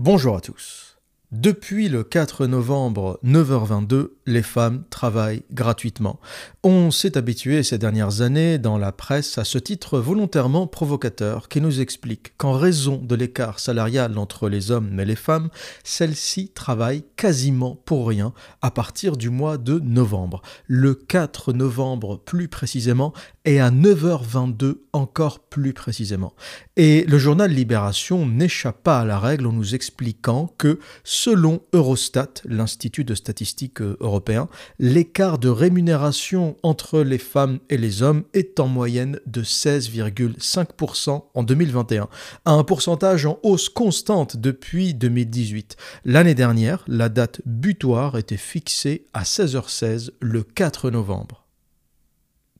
Bonjour à tous. Depuis le 4 novembre 9h22, les femmes travaillent gratuitement. On s'est habitué ces dernières années dans la presse à ce titre volontairement provocateur qui nous explique qu'en raison de l'écart salarial entre les hommes et les femmes, celles-ci travaillent quasiment pour rien à partir du mois de novembre. Le 4 novembre plus précisément et à 9h22 encore plus précisément. Et le journal Libération n'échappe pas à la règle en nous expliquant que selon Eurostat, l'Institut de statistique euh, européen, l'écart de rémunération entre les femmes et les hommes est en moyenne de 16,5% en 2021, à un pourcentage en hausse constante depuis 2018. L'année dernière, la date butoir était fixée à 16h16 le 4 novembre.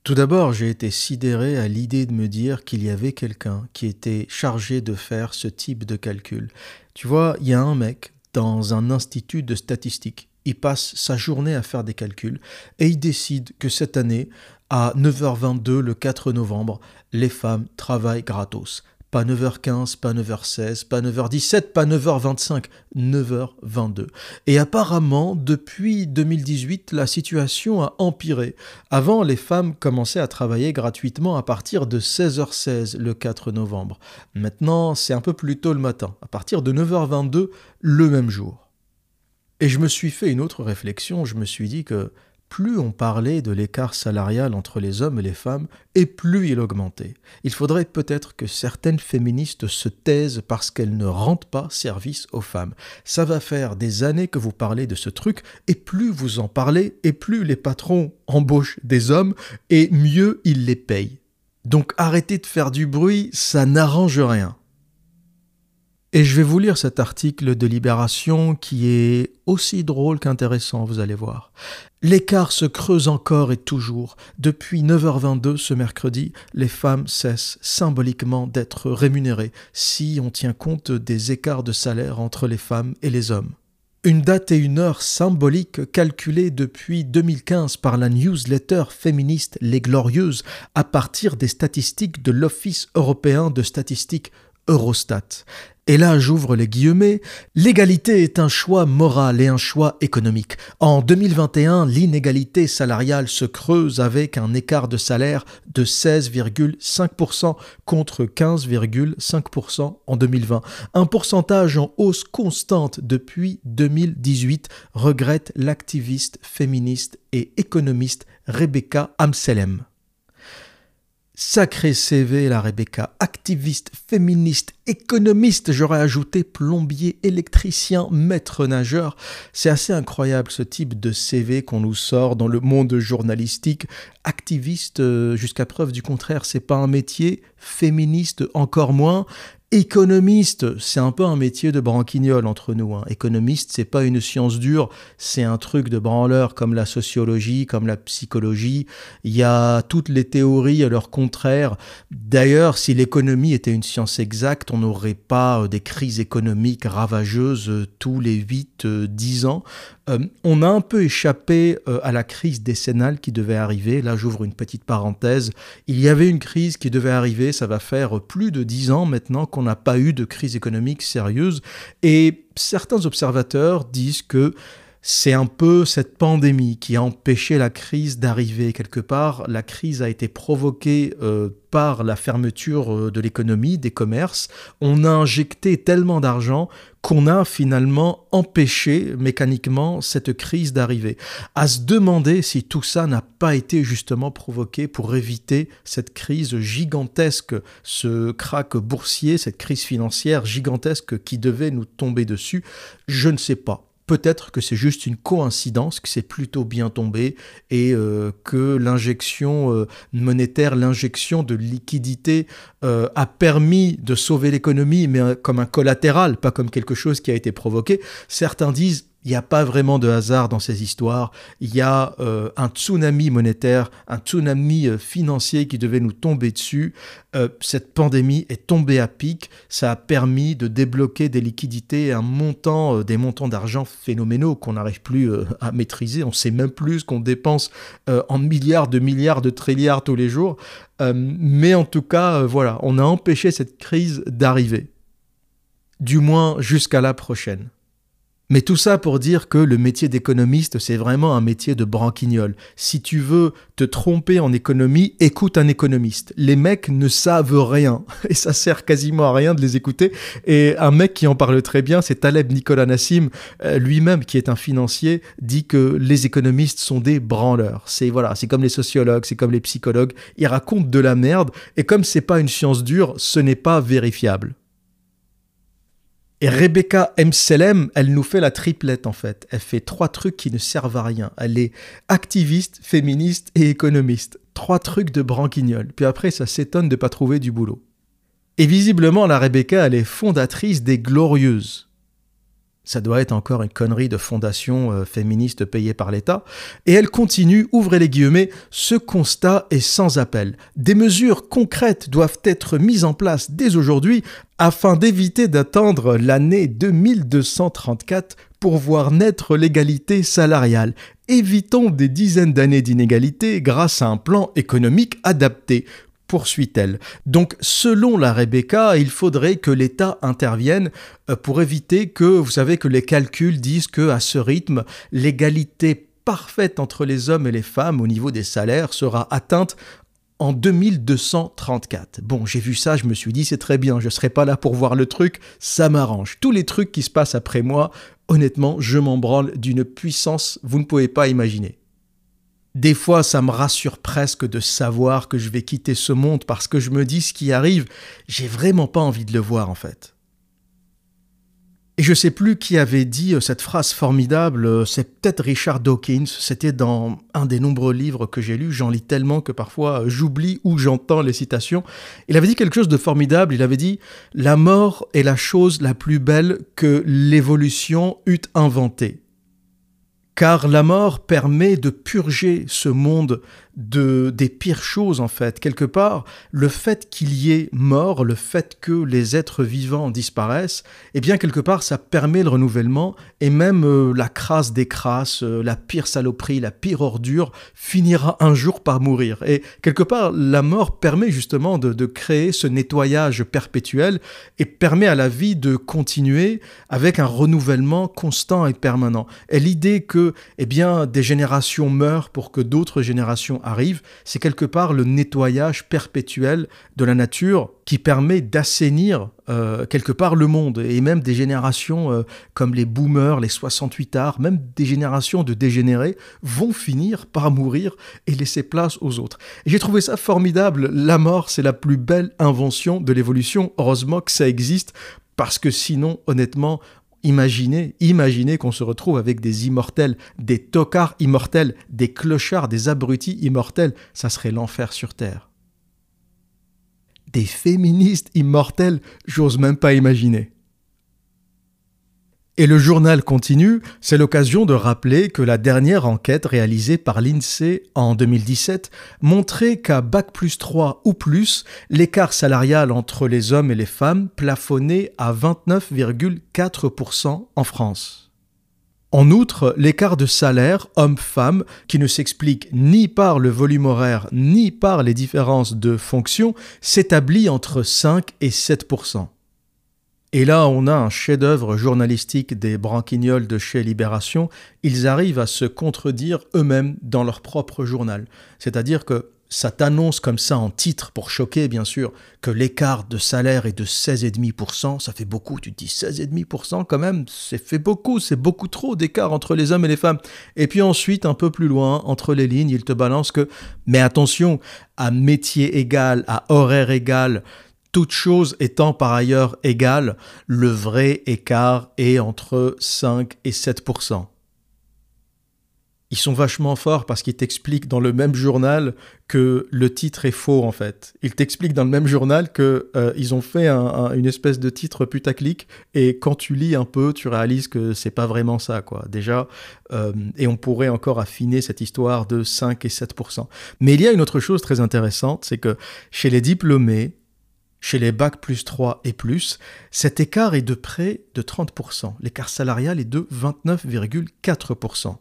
Tout d'abord, j'ai été sidéré à l'idée de me dire qu'il y avait quelqu'un qui était chargé de faire ce type de calcul. Tu vois, il y a un mec dans un institut de statistique. Il passe sa journée à faire des calculs et il décide que cette année, à 9h22 le 4 novembre, les femmes travaillent gratos pas 9h15, pas 9h16, pas 9h17, pas 9h25, 9h22. Et apparemment, depuis 2018, la situation a empiré. Avant, les femmes commençaient à travailler gratuitement à partir de 16h16 le 4 novembre. Maintenant, c'est un peu plus tôt le matin, à partir de 9h22 le même jour. Et je me suis fait une autre réflexion, je me suis dit que plus on parlait de l'écart salarial entre les hommes et les femmes, et plus il augmentait. Il faudrait peut-être que certaines féministes se taisent parce qu'elles ne rendent pas service aux femmes. Ça va faire des années que vous parlez de ce truc, et plus vous en parlez, et plus les patrons embauchent des hommes, et mieux ils les payent. Donc arrêtez de faire du bruit, ça n'arrange rien. Et je vais vous lire cet article de Libération qui est aussi drôle qu'intéressant, vous allez voir. L'écart se creuse encore et toujours. Depuis 9h22 ce mercredi, les femmes cessent symboliquement d'être rémunérées si on tient compte des écarts de salaire entre les femmes et les hommes. Une date et une heure symboliques calculées depuis 2015 par la newsletter féministe Les Glorieuses à partir des statistiques de l'Office européen de statistiques Eurostat. Et là, j'ouvre les guillemets, l'égalité est un choix moral et un choix économique. En 2021, l'inégalité salariale se creuse avec un écart de salaire de 16,5% contre 15,5% en 2020. Un pourcentage en hausse constante depuis 2018, regrette l'activiste féministe et économiste Rebecca Amselem. Sacré CV, la Rebecca. Activiste, féministe, économiste, j'aurais ajouté plombier, électricien, maître nageur. C'est assez incroyable ce type de CV qu'on nous sort dans le monde journalistique. Activiste, euh, jusqu'à preuve du contraire, c'est pas un métier. Féministe, encore moins. Économiste, c'est un peu un métier de branquignol entre nous. Hein. Économiste, c'est pas une science dure, c'est un truc de branleur comme la sociologie, comme la psychologie. Il y a toutes les théories à leur contraire. D'ailleurs, si l'économie était une science exacte, on n'aurait pas euh, des crises économiques ravageuses euh, tous les 8-10 euh, ans. on a un peu échappé à la crise décennale qui devait arriver. Là, j'ouvre une petite parenthèse. Il y avait une crise qui devait arriver, ça va faire plus de 10 ans maintenant on n'a pas eu de crise économique sérieuse. Et certains observateurs disent que c'est un peu cette pandémie qui a empêché la crise d'arriver quelque part. La crise a été provoquée euh, par la fermeture euh, de l'économie, des commerces. On a injecté tellement d'argent qu'on a finalement empêché mécaniquement cette crise d'arriver. À se demander si tout ça n'a pas été justement provoqué pour éviter cette crise gigantesque, ce krach boursier, cette crise financière gigantesque qui devait nous tomber dessus. Je ne sais pas. Peut-être que c'est juste une coïncidence, que c'est plutôt bien tombé et euh, que l'injection euh, monétaire, l'injection de liquidité euh, a permis de sauver l'économie, mais comme un collatéral, pas comme quelque chose qui a été provoqué. Certains disent il n'y a pas vraiment de hasard dans ces histoires. Il y a euh, un tsunami monétaire, un tsunami euh, financier qui devait nous tomber dessus. Euh, cette pandémie est tombée à pic. Ça a permis de débloquer des liquidités, un montant, des montants d'argent phénoménaux qu'on n'arrive plus à maîtriser. On ne sait même plus ce qu'on dépense en milliards, de milliards, de trilliards tous les jours. mais en tout cas, voilà, on a empêché cette crise d'arriver. du moins jusqu'à la prochaine. Mais tout ça pour dire que le métier d'économiste, c'est vraiment un métier de branquignol. Si tu veux te tromper en économie, écoute un économiste. Les mecs ne savent rien, et ça sert quasiment à rien de les écouter. Et un mec qui en parle très bien, c'est Taleb Nicolas Nassim, euh, lui-même qui est un financier, dit que les économistes sont des branleurs. C'est voilà, c'est comme les sociologues, c'est comme les psychologues, ils racontent de la merde, et comme c'est pas une science dure, ce n'est pas vérifiable. Et Rebecca M. Elle nous fait la triplette en fait. Elle fait trois trucs qui ne servent à rien. Elle est activiste, féministe et économiste. Trois trucs de branquignol. Puis après, ça s'étonne de pas trouver du boulot. Et visiblement, la Rebecca, elle est fondatrice des Glorieuses ça doit être encore une connerie de fondation euh, féministe payée par l'État. Et elle continue, ouvrez les guillemets, ce constat est sans appel. Des mesures concrètes doivent être mises en place dès aujourd'hui afin d'éviter d'attendre l'année 2234 pour voir naître l'égalité salariale. Évitons des dizaines d'années d'inégalité grâce à un plan économique adapté poursuit-elle. Donc, selon la Rebecca, il faudrait que l'État intervienne euh, pour éviter que, vous savez, que les calculs disent que à ce rythme, l'égalité parfaite entre les hommes et les femmes au niveau des salaires sera atteinte en 2234. Bon, j'ai vu ça, je me suis dit c'est très bien, je ne serai pas là pour voir le truc, ça m'arrange. Tous les trucs qui se passent après moi, honnêtement, je m'en branle d'une puissance, vous ne pouvez pas imaginer. Des fois, ça me rassure presque de savoir que je vais quitter ce monde parce que je me dis ce qui arrive, j'ai vraiment pas envie de le voir en fait. Et je sais plus qui avait dit euh, cette phrase formidable, euh, c'est peut-être Richard Dawkins, c'était dans un des nombreux livres que j'ai lus, j'en lis tellement que parfois euh, j'oublie où j'entends les citations. Il avait dit quelque chose de formidable, il avait dit La mort est la chose la plus belle que l'évolution eût inventée car la mort permet de purger ce monde de, des pires choses en fait. Quelque part, le fait qu'il y ait mort, le fait que les êtres vivants disparaissent, eh bien quelque part ça permet le renouvellement et même euh, la crasse des crasses, euh, la pire saloperie, la pire ordure finira un jour par mourir. Et quelque part la mort permet justement de, de créer ce nettoyage perpétuel et permet à la vie de continuer avec un renouvellement constant et permanent. Et l'idée que eh bien des générations meurent pour que d'autres générations arrive, c'est quelque part le nettoyage perpétuel de la nature qui permet d'assainir euh, quelque part le monde et même des générations euh, comme les boomers, les 68 arts, même des générations de dégénérés vont finir par mourir et laisser place aux autres. j'ai trouvé ça formidable. La mort, c'est la plus belle invention de l'évolution. Heureusement que ça existe parce que sinon, honnêtement, Imaginez, imaginez qu'on se retrouve avec des immortels, des tocards immortels, des clochards, des abrutis immortels, ça serait l'enfer sur Terre. Des féministes immortels, j'ose même pas imaginer. Et le journal continue, c'est l'occasion de rappeler que la dernière enquête réalisée par l'INSEE en 2017 montrait qu'à Bac plus 3 ou plus, l'écart salarial entre les hommes et les femmes plafonnait à 29,4% en France. En outre, l'écart de salaire homme-femme, qui ne s'explique ni par le volume horaire ni par les différences de fonction, s'établit entre 5 et 7%. Et là, on a un chef-d'œuvre journalistique des branquignols de chez Libération. Ils arrivent à se contredire eux-mêmes dans leur propre journal. C'est-à-dire que ça t'annonce comme ça en titre, pour choquer bien sûr, que l'écart de salaire est de 16,5%. Ça fait beaucoup, tu te dis 16,5% quand même, c'est fait beaucoup, c'est beaucoup trop d'écart entre les hommes et les femmes. Et puis ensuite, un peu plus loin, entre les lignes, ils te balancent que, mais attention, à métier égal, à horaire égal, toutes choses étant par ailleurs égales, le vrai écart est entre 5 et 7% ils sont vachement forts parce qu'ils t'expliquent dans le même journal que le titre est faux en fait. Ils t'expliquent dans le même journal que euh, ont fait une espèce de titre putaclic et quand tu lis un peu, tu réalises que c'est pas vraiment ça quoi. Déjà, euh, et on pourrait encore affiner cette histoire de 5 et 7% Mais il y a une autre chose très intéressante, c'est que chez les diplômés, chez les bacs plus 3 et plus, cet écart est de près de 30%. L'écart salarial est de 29,4%.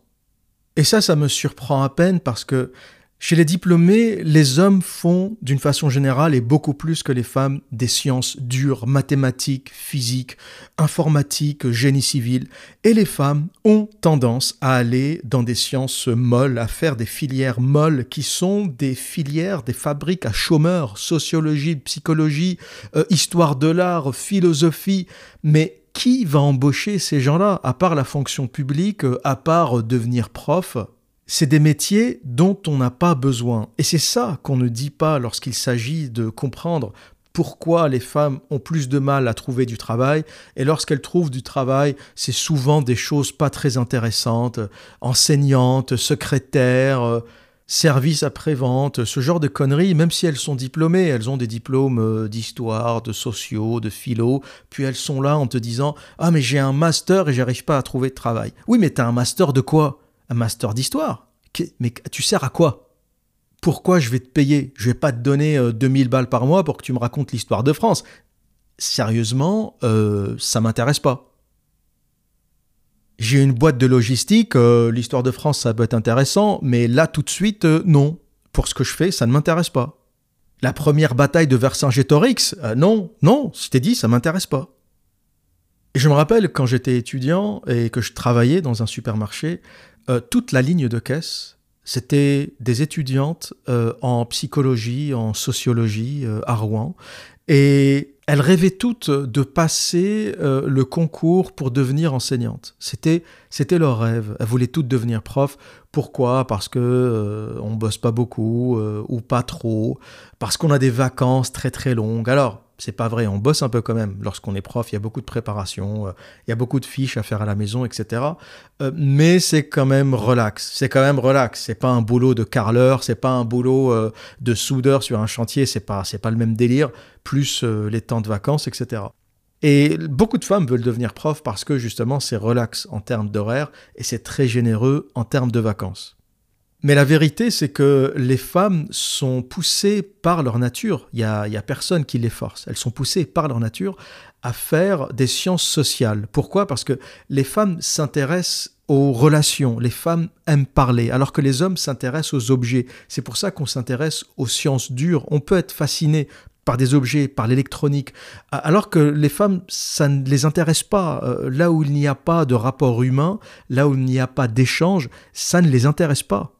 Et ça, ça me surprend à peine parce que Chez les diplômés, les hommes font, d'une façon générale et beaucoup plus que les femmes, des sciences dures, mathématiques, physiques, informatiques, génie civil, et les femmes ont tendance à aller dans des sciences molles, à faire des filières molles qui sont des filières, des fabriques à chômeurs, sociologie, psychologie, euh, histoire de l'art, philosophie, mais qui va embaucher ces gens-là, à part la fonction publique, euh, à part devenir prof c'est des métiers dont on n'a pas besoin. Et c'est ça qu'on ne dit pas lorsqu'il s'agit de comprendre pourquoi les femmes ont plus de mal à trouver du travail. Et lorsqu'elles trouvent du travail, c'est souvent des choses pas très intéressantes, enseignantes, secrétaires, euh, services après-vente, ce genre de conneries, même si elles sont diplômées, elles ont des diplômes euh, d'histoire, de sociaux, de philo, puis elles sont là en te disant Ah, mais j'ai un master et j'arrive pas à trouver de travail. Oui, mais t'as un master de quoi? Un master d'histoire. Mais tu sers à quoi? Pourquoi je vais te payer? Je vais pas te donner 2000 euh, balles par mois pour que tu me racontes l'histoire de France. Sérieusement, euh, ça m'intéresse pas. J'ai une boîte de logistique, euh, l'histoire de France, ça peut être intéressant, mais là tout de suite, non. Pour ce que je fais, ça ne m'intéresse pas. La première bataille de Vercingétorix, non, non, je t'ai dit, ça m'intéresse pas. Je me rappelle quand j'étais étudiant et que je travaillais dans un supermarché, euh, toute la ligne de caisse, c'était des étudiantes euh, en psychologie, en sociologie euh, à Rouen. Et elles rêvaient toutes de passer le concours pour devenir enseignantes. C'était, c'était leur rêve. Elles voulaient toutes devenir profs. Pourquoi? Parce que on bosse pas beaucoup ou pas trop. Parce qu'on a des vacances très très longues. Alors, c'est pas vrai, on bosse un peu quand même. Lorsqu'on est prof, il y a beaucoup de préparation, euh, il y a beaucoup de fiches à faire à la maison, etc. Euh, mais c'est quand même relax. C'est quand même relax. C'est pas un boulot de carleur, c'est pas un boulot euh, de soudeur sur un chantier, c'est pas, c'est pas le même délire, plus les temps de vacances, etc. Et beaucoup de femmes veulent devenir prof parce que justement c'est relax en termes d'horaire et c'est très généreux en termes de vacances. Mais la vérité, c'est que les femmes sont poussées par leur nature. Il n'y a, personne qui les force. Elles sont poussées par leur nature à faire des sciences sociales. Pourquoi? Parce que les femmes s'intéressent aux relations, les femmes aiment parler, alors que les hommes s'intéressent aux objets. C'est pour ça qu'on s'intéresse aux sciences dures. On peut être fasciné par des objets, par l'électronique, alors que les femmes, ça ne les intéresse pas. Euh, là où il n'y a pas de rapport humain, là où il n'y a pas d'échange, ça ne les intéresse pas.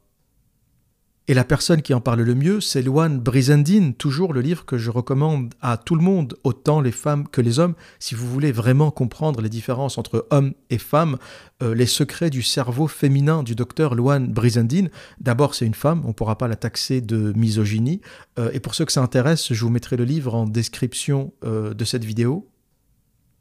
Et la personne qui en parle le mieux, c'est Luan Brizendine, toujours le livre que je recommande à tout le monde, autant les femmes que les hommes, si vous voulez vraiment comprendre les différences entre hommes et femmes, euh, les secrets du cerveau féminin du docteur Luan Brizendine. D'abord, c'est une femme, on ne pourra pas la taxer de misogynie. Euh, et pour ceux que ça intéresse, je vous mettrai le livre en description euh, de cette vidéo.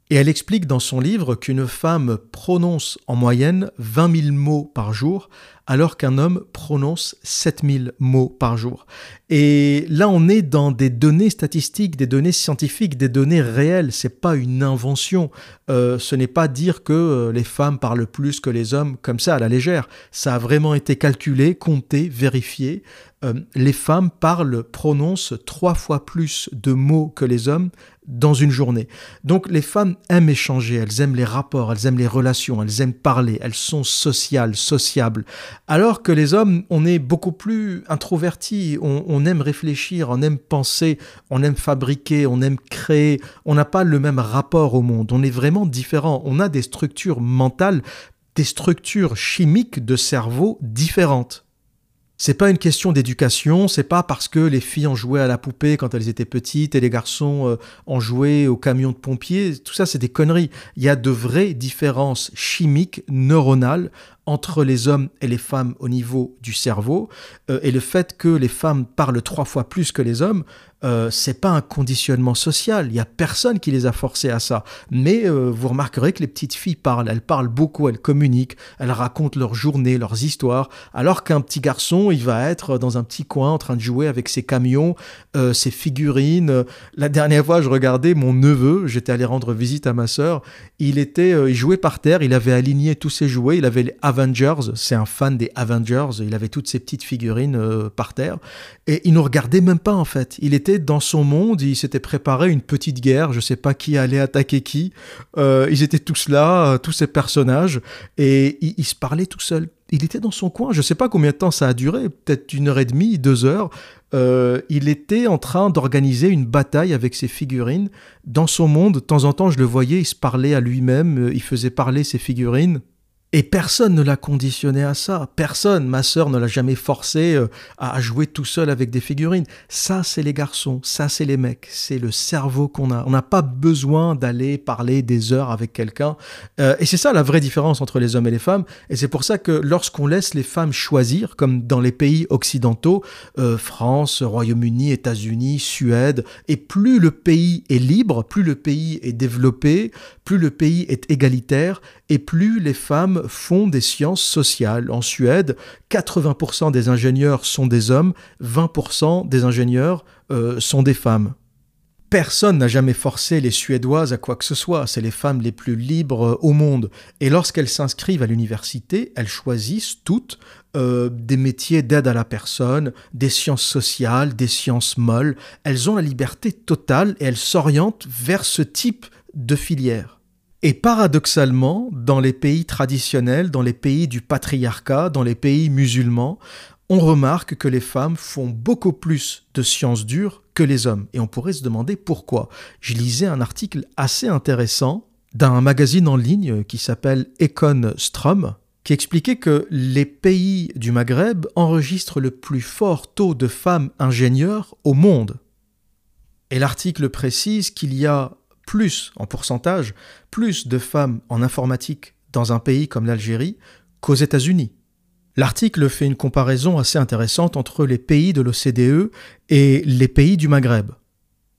Et elle explique dans son livre qu'une femme prononce en moyenne 20 000 mots par jour, alors qu'un homme prononce 7 000 mots par jour. Et là, on est dans des données statistiques, des données scientifiques, des données réelles. C'est pas une invention. Euh, ce n'est pas dire que euh, les femmes parlent plus que les hommes comme ça à la légère. Ça a vraiment été calculé, compté, vérifié. Euh, les femmes parlent, prononcent trois fois plus de mots que les hommes dans une journée. Donc les femmes aiment échanger, elles aiment les rapports, elles aiment les relations, elles aiment parler, elles sont sociales, sociables. Alors que les hommes, on est beaucoup plus introvertis, on, aime réfléchir, on aime penser, on aime fabriquer, on aime créer, on n'a pas le même rapport au monde, on est vraiment différent, on a des structures mentales, des structures chimiques de cerveau différentes. C'est pas une question d'éducation, c'est pas parce que les filles ont joué à la poupée quand elles étaient petites et les garçons euh, ont joué au camion de pompiers, tout ça c'est des conneries. Il y a de vraies différences chimiques, neuronales entre les hommes et les femmes au niveau du cerveau, euh, et le fait que les femmes parlent trois fois plus que les hommes, euh, c'est pas un conditionnement social. Il y a personne qui les a forcés à ça. Mais euh, vous remarquerez que les petites filles parlent. Elles parlent beaucoup, elles communiquent, elles racontent leurs journées, leurs histoires. Alors qu'un petit garçon, il va être dans un petit coin en train de jouer avec ses camions, euh, ses figurines. La dernière fois, je regardais mon neveu. J'étais allé rendre visite à ma sœur. Il était, il jouait par terre. Il avait aligné tous ses jouets. Il avait Avengers, c'est un fan des Avengers, il avait toutes ces petites figurines euh, par terre, et il nous regardait même pas en fait. Il était dans son monde, il s'était préparé une petite guerre, je sais pas qui allait attaquer qui. Euh, ils étaient tous là, euh, tous ces personnages, et il, se parlait tout seul il était dans son coin. Je ne sais pas combien de temps ça a duré, peut-être une heure et demie, deux heures. Il était en train d'organiser une bataille avec ses figurines dans son monde. De temps en temps, je le voyais, il se parlait à lui-même, il faisait parler ses figurines. Et personne ne l'a conditionné à ça. Personne, ma sœur ne l'a jamais forcé euh, à jouer tout seul avec des figurines. Ça, c'est les garçons, ça, c'est les mecs, c'est le cerveau qu'on a. On n'a pas besoin d'aller parler des heures avec quelqu'un. Euh, et c'est ça la vraie différence entre les hommes et les femmes. Et c'est pour ça que lorsqu'on laisse les femmes choisir, comme dans les pays occidentaux, euh, France, Royaume-Uni, États-Unis, Suède, et plus le pays est libre, plus le pays est développé, plus le pays est égalitaire, et plus les femmes font des sciences sociales. En Suède, 80% des ingénieurs sont des hommes, 20% des ingénieurs euh, sont des femmes. Personne n'a jamais forcé les Suédoises à quoi que ce soit, c'est les femmes les plus libres euh, au monde. Et lorsqu'elles s'inscrivent à l'université, elles choisissent toutes euh, des métiers d'aide à la personne, des sciences sociales, des sciences molles. Elles ont la liberté totale et elles s'orientent vers ce type de filière. Et paradoxalement, dans les pays traditionnels, dans les pays du patriarcat, dans les pays musulmans, on remarque que les femmes font beaucoup plus de sciences dures que les hommes. Et on pourrait se demander pourquoi. Je lisais un article assez intéressant d'un magazine en ligne qui s'appelle Econ Strom, qui expliquait que les pays du Maghreb enregistrent le plus fort taux de femmes ingénieurs au monde. Et l'article précise qu'il y a plus en pourcentage, plus de femmes en informatique dans un pays comme l'Algérie qu'aux États-Unis. L'article fait une comparaison assez intéressante entre les pays de l'OCDE et les pays du Maghreb,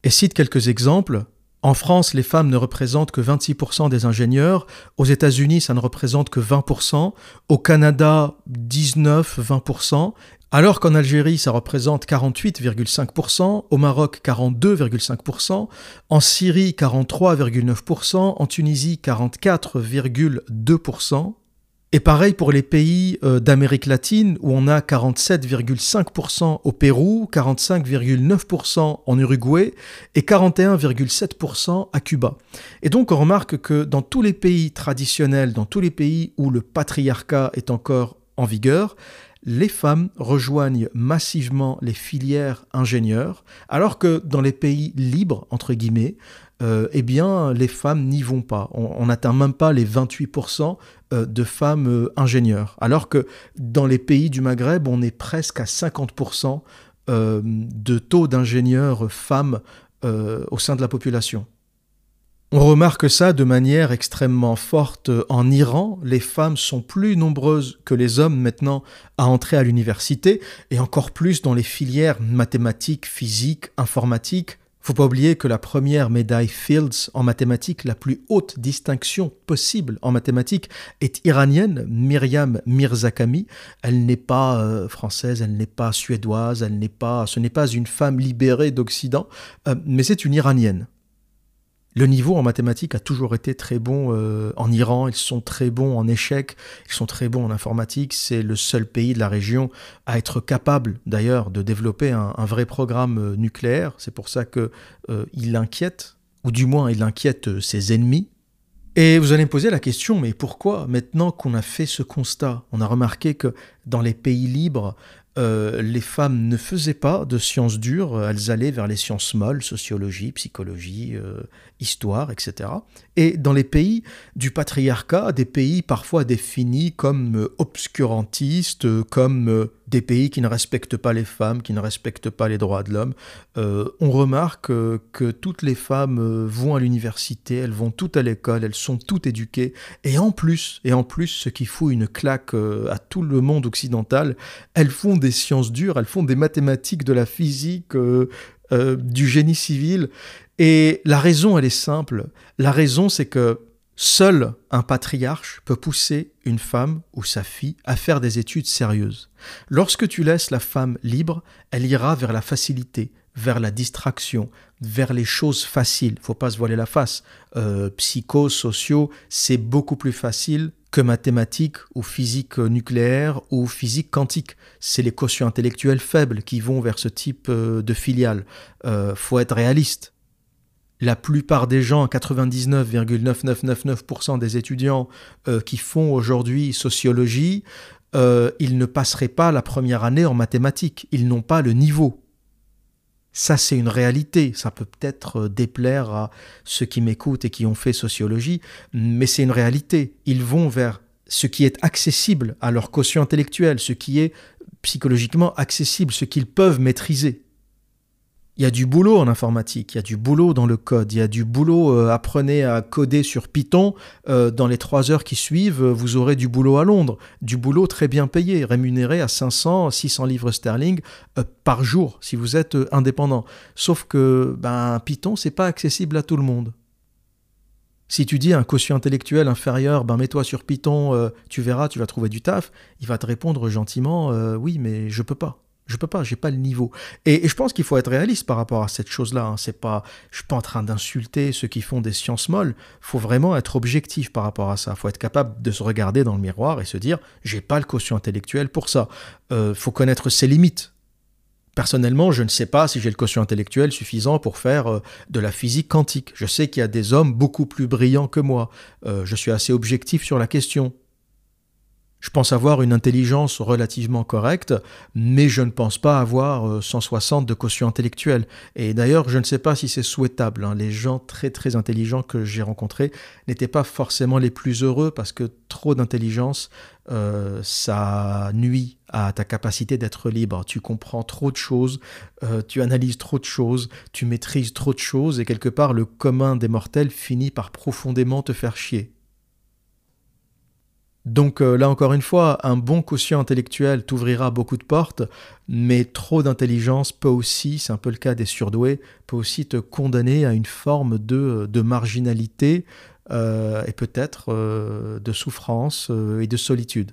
et cite quelques exemples. En France, les femmes ne représentent que 26% des ingénieurs, aux États-Unis, ça ne représente que 20%, au Canada, 19-20%, alors qu'en Algérie, ça représente 48,5%, au Maroc 42,5%, en Syrie 43,9%, en Tunisie 44,2%. Et pareil pour les pays euh, d'Amérique latine où on a 47,5% au Pérou, 45,9% en Uruguay et 41,7% à Cuba. Et donc on remarque que dans tous les pays traditionnels, dans tous les pays où le patriarcat est encore en vigueur, les femmes rejoignent massivement les filières ingénieurs, alors que dans les pays libres, entre guillemets, euh, eh les femmes n'y vont pas. On n'atteint même pas les 28% euh, de femmes euh, ingénieurs, alors que dans les pays du Maghreb, on est presque à 50% de taux d'ingénieurs femmes au sein de la population. On remarque ça de manière extrêmement forte en Iran. Les femmes sont plus nombreuses que les hommes maintenant à entrer à l'université et encore plus dans les filières mathématiques, physiques, informatiques. Faut pas oublier que la première médaille Fields en mathématiques, la plus haute distinction possible en mathématiques, est iranienne, Myriam Mirzakami. Elle n'est pas euh, française, elle n'est pas suédoise, elle n'est pas, ce n'est pas une femme libérée d'Occident, euh, mais c'est une iranienne. Le niveau en mathématiques a toujours été très bon euh, en Iran, ils sont très bons en échecs, ils sont très bons en informatique, c'est le seul pays de la région à être capable d'ailleurs de développer un, vrai programme euh, nucléaire, c'est pour ça qu'il euh, inquiète, ou du moins il inquiète ses ennemis. Et vous allez me poser la question, mais pourquoi maintenant qu'on a fait ce constat, on a remarqué que dans les pays libres, les femmes ne faisaient pas de sciences dures, elles allaient vers les sciences molles, sociologie, psychologie, histoire, etc. Et dans les pays du patriarcat, des pays parfois définis comme euh, obscurantistes, comme des pays qui ne respectent pas les femmes, qui ne respectent pas les droits de l'homme, on remarque que toutes les femmes vont à l'université, elles vont toutes à l'école, elles sont toutes éduquées, et en plus, et en plus, ce qui fout une claque à tout le monde occidental, elles font des sciences dures, elles font des mathématiques, de la physique, euh, euh, du génie civil. Et la raison, elle est simple. La raison, c'est que seul un patriarche peut pousser une femme ou sa fille à faire des études sérieuses. Lorsque tu laisses la femme libre, elle ira vers la facilité, vers la distraction, vers les choses faciles. Faut pas se voiler la face. Euh, psycho, sociaux, c'est beaucoup plus facile que mathématiques ou physique nucléaire ou physique quantique. C'est les quotients intellectuels faibles qui vont vers ce type euh, de filiale. Euh, faut être réaliste. La plupart des gens, 99,9999% des étudiants euh, qui font aujourd'hui sociologie, ils ne passeraient pas la première année en mathématiques. Ils n'ont pas le niveau. Ça, c'est une réalité. Ça peut peut-être euh, déplaire à ceux qui m'écoutent et qui ont fait sociologie, mais c'est une réalité. Ils vont vers ce qui est accessible à leur quotient intellectuel, ce qui est psychologiquement accessible, ce qu'ils peuvent maîtriser. Il y a du boulot en informatique, il y a du boulot dans le code, il y a du boulot, euh, apprenez à coder sur Python, euh, dans les trois heures qui suivent, euh, vous aurez du boulot à Londres, du boulot très bien payé, rémunéré à 500, 600 livres sterling par jour si vous êtes indépendant. Sauf que ben, Python, c'est pas accessible à tout le monde. Si tu dis un quotient intellectuel inférieur, ben mets-toi sur Python, tu verras, tu vas trouver du taf, il va te répondre gentiment, oui, mais je peux pas. Je peux pas, j'ai pas le niveau. Et, je pense qu'il faut être réaliste par rapport à cette chose-là. Hein. C'est pas, je suis pas en train d'insulter ceux qui font des sciences molles. Faut vraiment être objectif par rapport à ça. Faut être capable de se regarder dans le miroir et se dire, j'ai pas le quotient intellectuel pour ça. Euh, faut connaître ses limites. Personnellement, je ne sais pas si j'ai le quotient intellectuel suffisant pour faire euh, de la physique quantique. Je sais qu'il y a des hommes beaucoup plus brillants que moi. Euh, je suis assez objectif sur la question. Je pense avoir une intelligence relativement correcte, mais je ne pense pas avoir 160 euh, de quotient intellectuel. Et d'ailleurs, je ne sais pas si c'est souhaitable. Hein. Les gens très très intelligents que j'ai rencontrés n'étaient pas forcément les plus heureux parce que trop d'intelligence, euh, ça nuit à ta capacité d'être libre. Tu comprends trop de choses, euh, tu analyses trop de choses, tu maîtrises trop de choses, et quelque part, le commun des mortels finit par profondément te faire chier. Donc euh, là encore une fois, un bon quotient intellectuel t'ouvrira beaucoup de portes, mais trop d'intelligence peut aussi, c'est un peu le cas des surdoués, peut aussi te condamner à une forme de, marginalité euh, et peut-être euh, de souffrance et de solitude.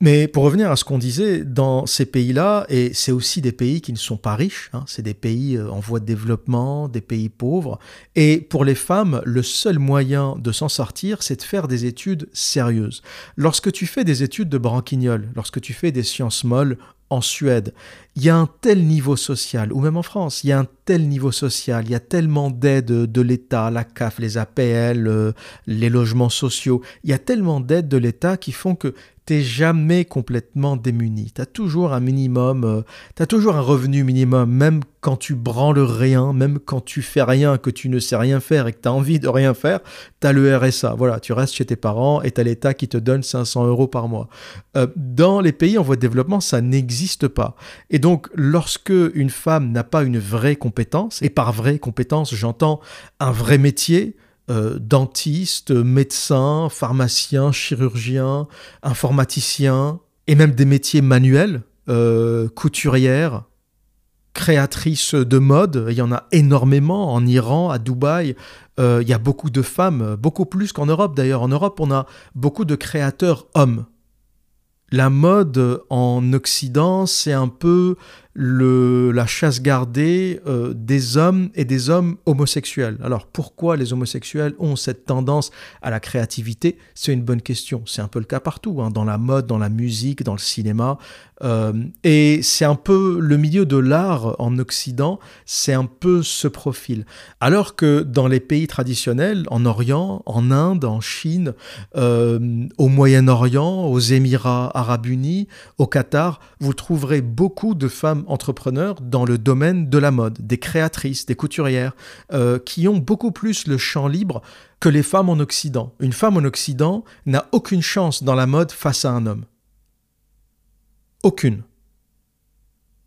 Mais pour revenir à ce qu'on disait, dans ces pays-là, et c'est aussi des pays qui ne sont pas riches, hein, c'est des pays euh, en voie de développement, des pays pauvres, et pour les femmes, le seul moyen de s'en sortir, c'est de faire des études sérieuses. Lorsque tu fais des études de branquignol, lorsque tu fais des sciences molles en Suède, il y a un tel niveau social, ou même en France, il y a un tel niveau social, il y a tellement d'aides de l'État, la CAF, les APL, euh, les logements sociaux, il y a tellement d'aides de l'État qui font que t'es jamais complètement démuni. Tu as toujours un minimum, euh, tu as toujours un revenu minimum, même quand tu branles rien, même quand tu fais rien, que tu ne sais rien faire et que tu as envie de rien faire, tu as le RSA. Voilà, tu restes chez tes parents et tu as l'État qui te donne 500 euros par mois. Euh, dans les pays en voie de développement, ça n'existe pas. Et donc, lorsque une femme n'a pas une vraie compétence, et par vraie compétence, j'entends un vrai métier, euh, dentistes, médecins, pharmaciens, chirurgiens, informaticiens, et même des métiers manuels, euh, couturières, créatrices de mode. Il y en a énormément en Iran, à Dubaï. Euh, il y a beaucoup de femmes, beaucoup plus qu'en Europe d'ailleurs. En Europe, on a beaucoup de créateurs hommes. La mode en Occident, c'est un peu la chasse gardée euh, des hommes et des hommes homosexuels. Alors pourquoi les homosexuels ont cette tendance à la créativité? C'est une bonne question. C'est un peu le cas partout, hein, dans la mode, dans la musique, dans le cinéma. Euh, et c'est un peu le milieu de l'art en Occident, c'est un peu ce profil. Alors que dans les pays traditionnels, en Orient, en Inde, en Chine, euh, au Moyen-Orient, aux Émirats arabes unis, au Qatar, vous trouverez beaucoup de femmes entrepreneurs dans le domaine de la mode, des créatrices, des couturières, euh, qui ont beaucoup plus le champ libre que les femmes en Occident. Une femme en Occident n'a aucune chance dans la mode face à un homme. Aucune.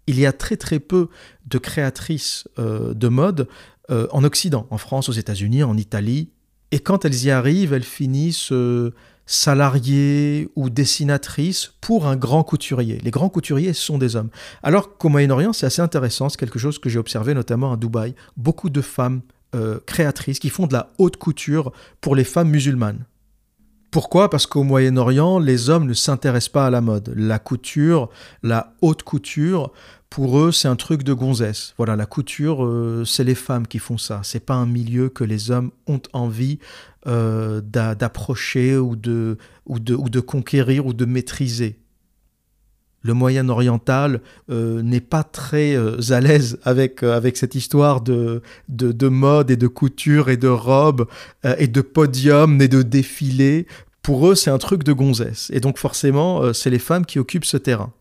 Il y a très très peu de créatrices euh, de mode euh, en Occident, en France, aux États-Unis, en Italie. Et quand elles y arrivent, elles finissent salariés ou dessinatrices pour un grand couturier. Les grands couturiers sont des hommes. Alors qu'au Moyen-Orient, c'est assez intéressant, c'est quelque chose que j'ai observé notamment à Dubaï. Beaucoup de femmes euh, créatrices qui font de la haute couture pour les femmes musulmanes. Pourquoi? Parce qu'au Moyen-Orient, les hommes ne s'intéressent pas à la mode. La couture, la haute couture, pour eux, c'est un truc de gonzesse. Voilà, la couture, euh, c'est les femmes qui font ça. C'est pas un milieu que les hommes ont envie euh, d'approcher ou de, ou, de, ou de conquérir ou de maîtriser le Moyen oriental euh, n'est pas très à l'aise avec, avec cette histoire de, de, de, mode et de couture et de robes et de podium et de défilés pour eux, c'est un truc de gonzesse. Et donc forcément, euh, c'est les femmes qui occupent ce terrain.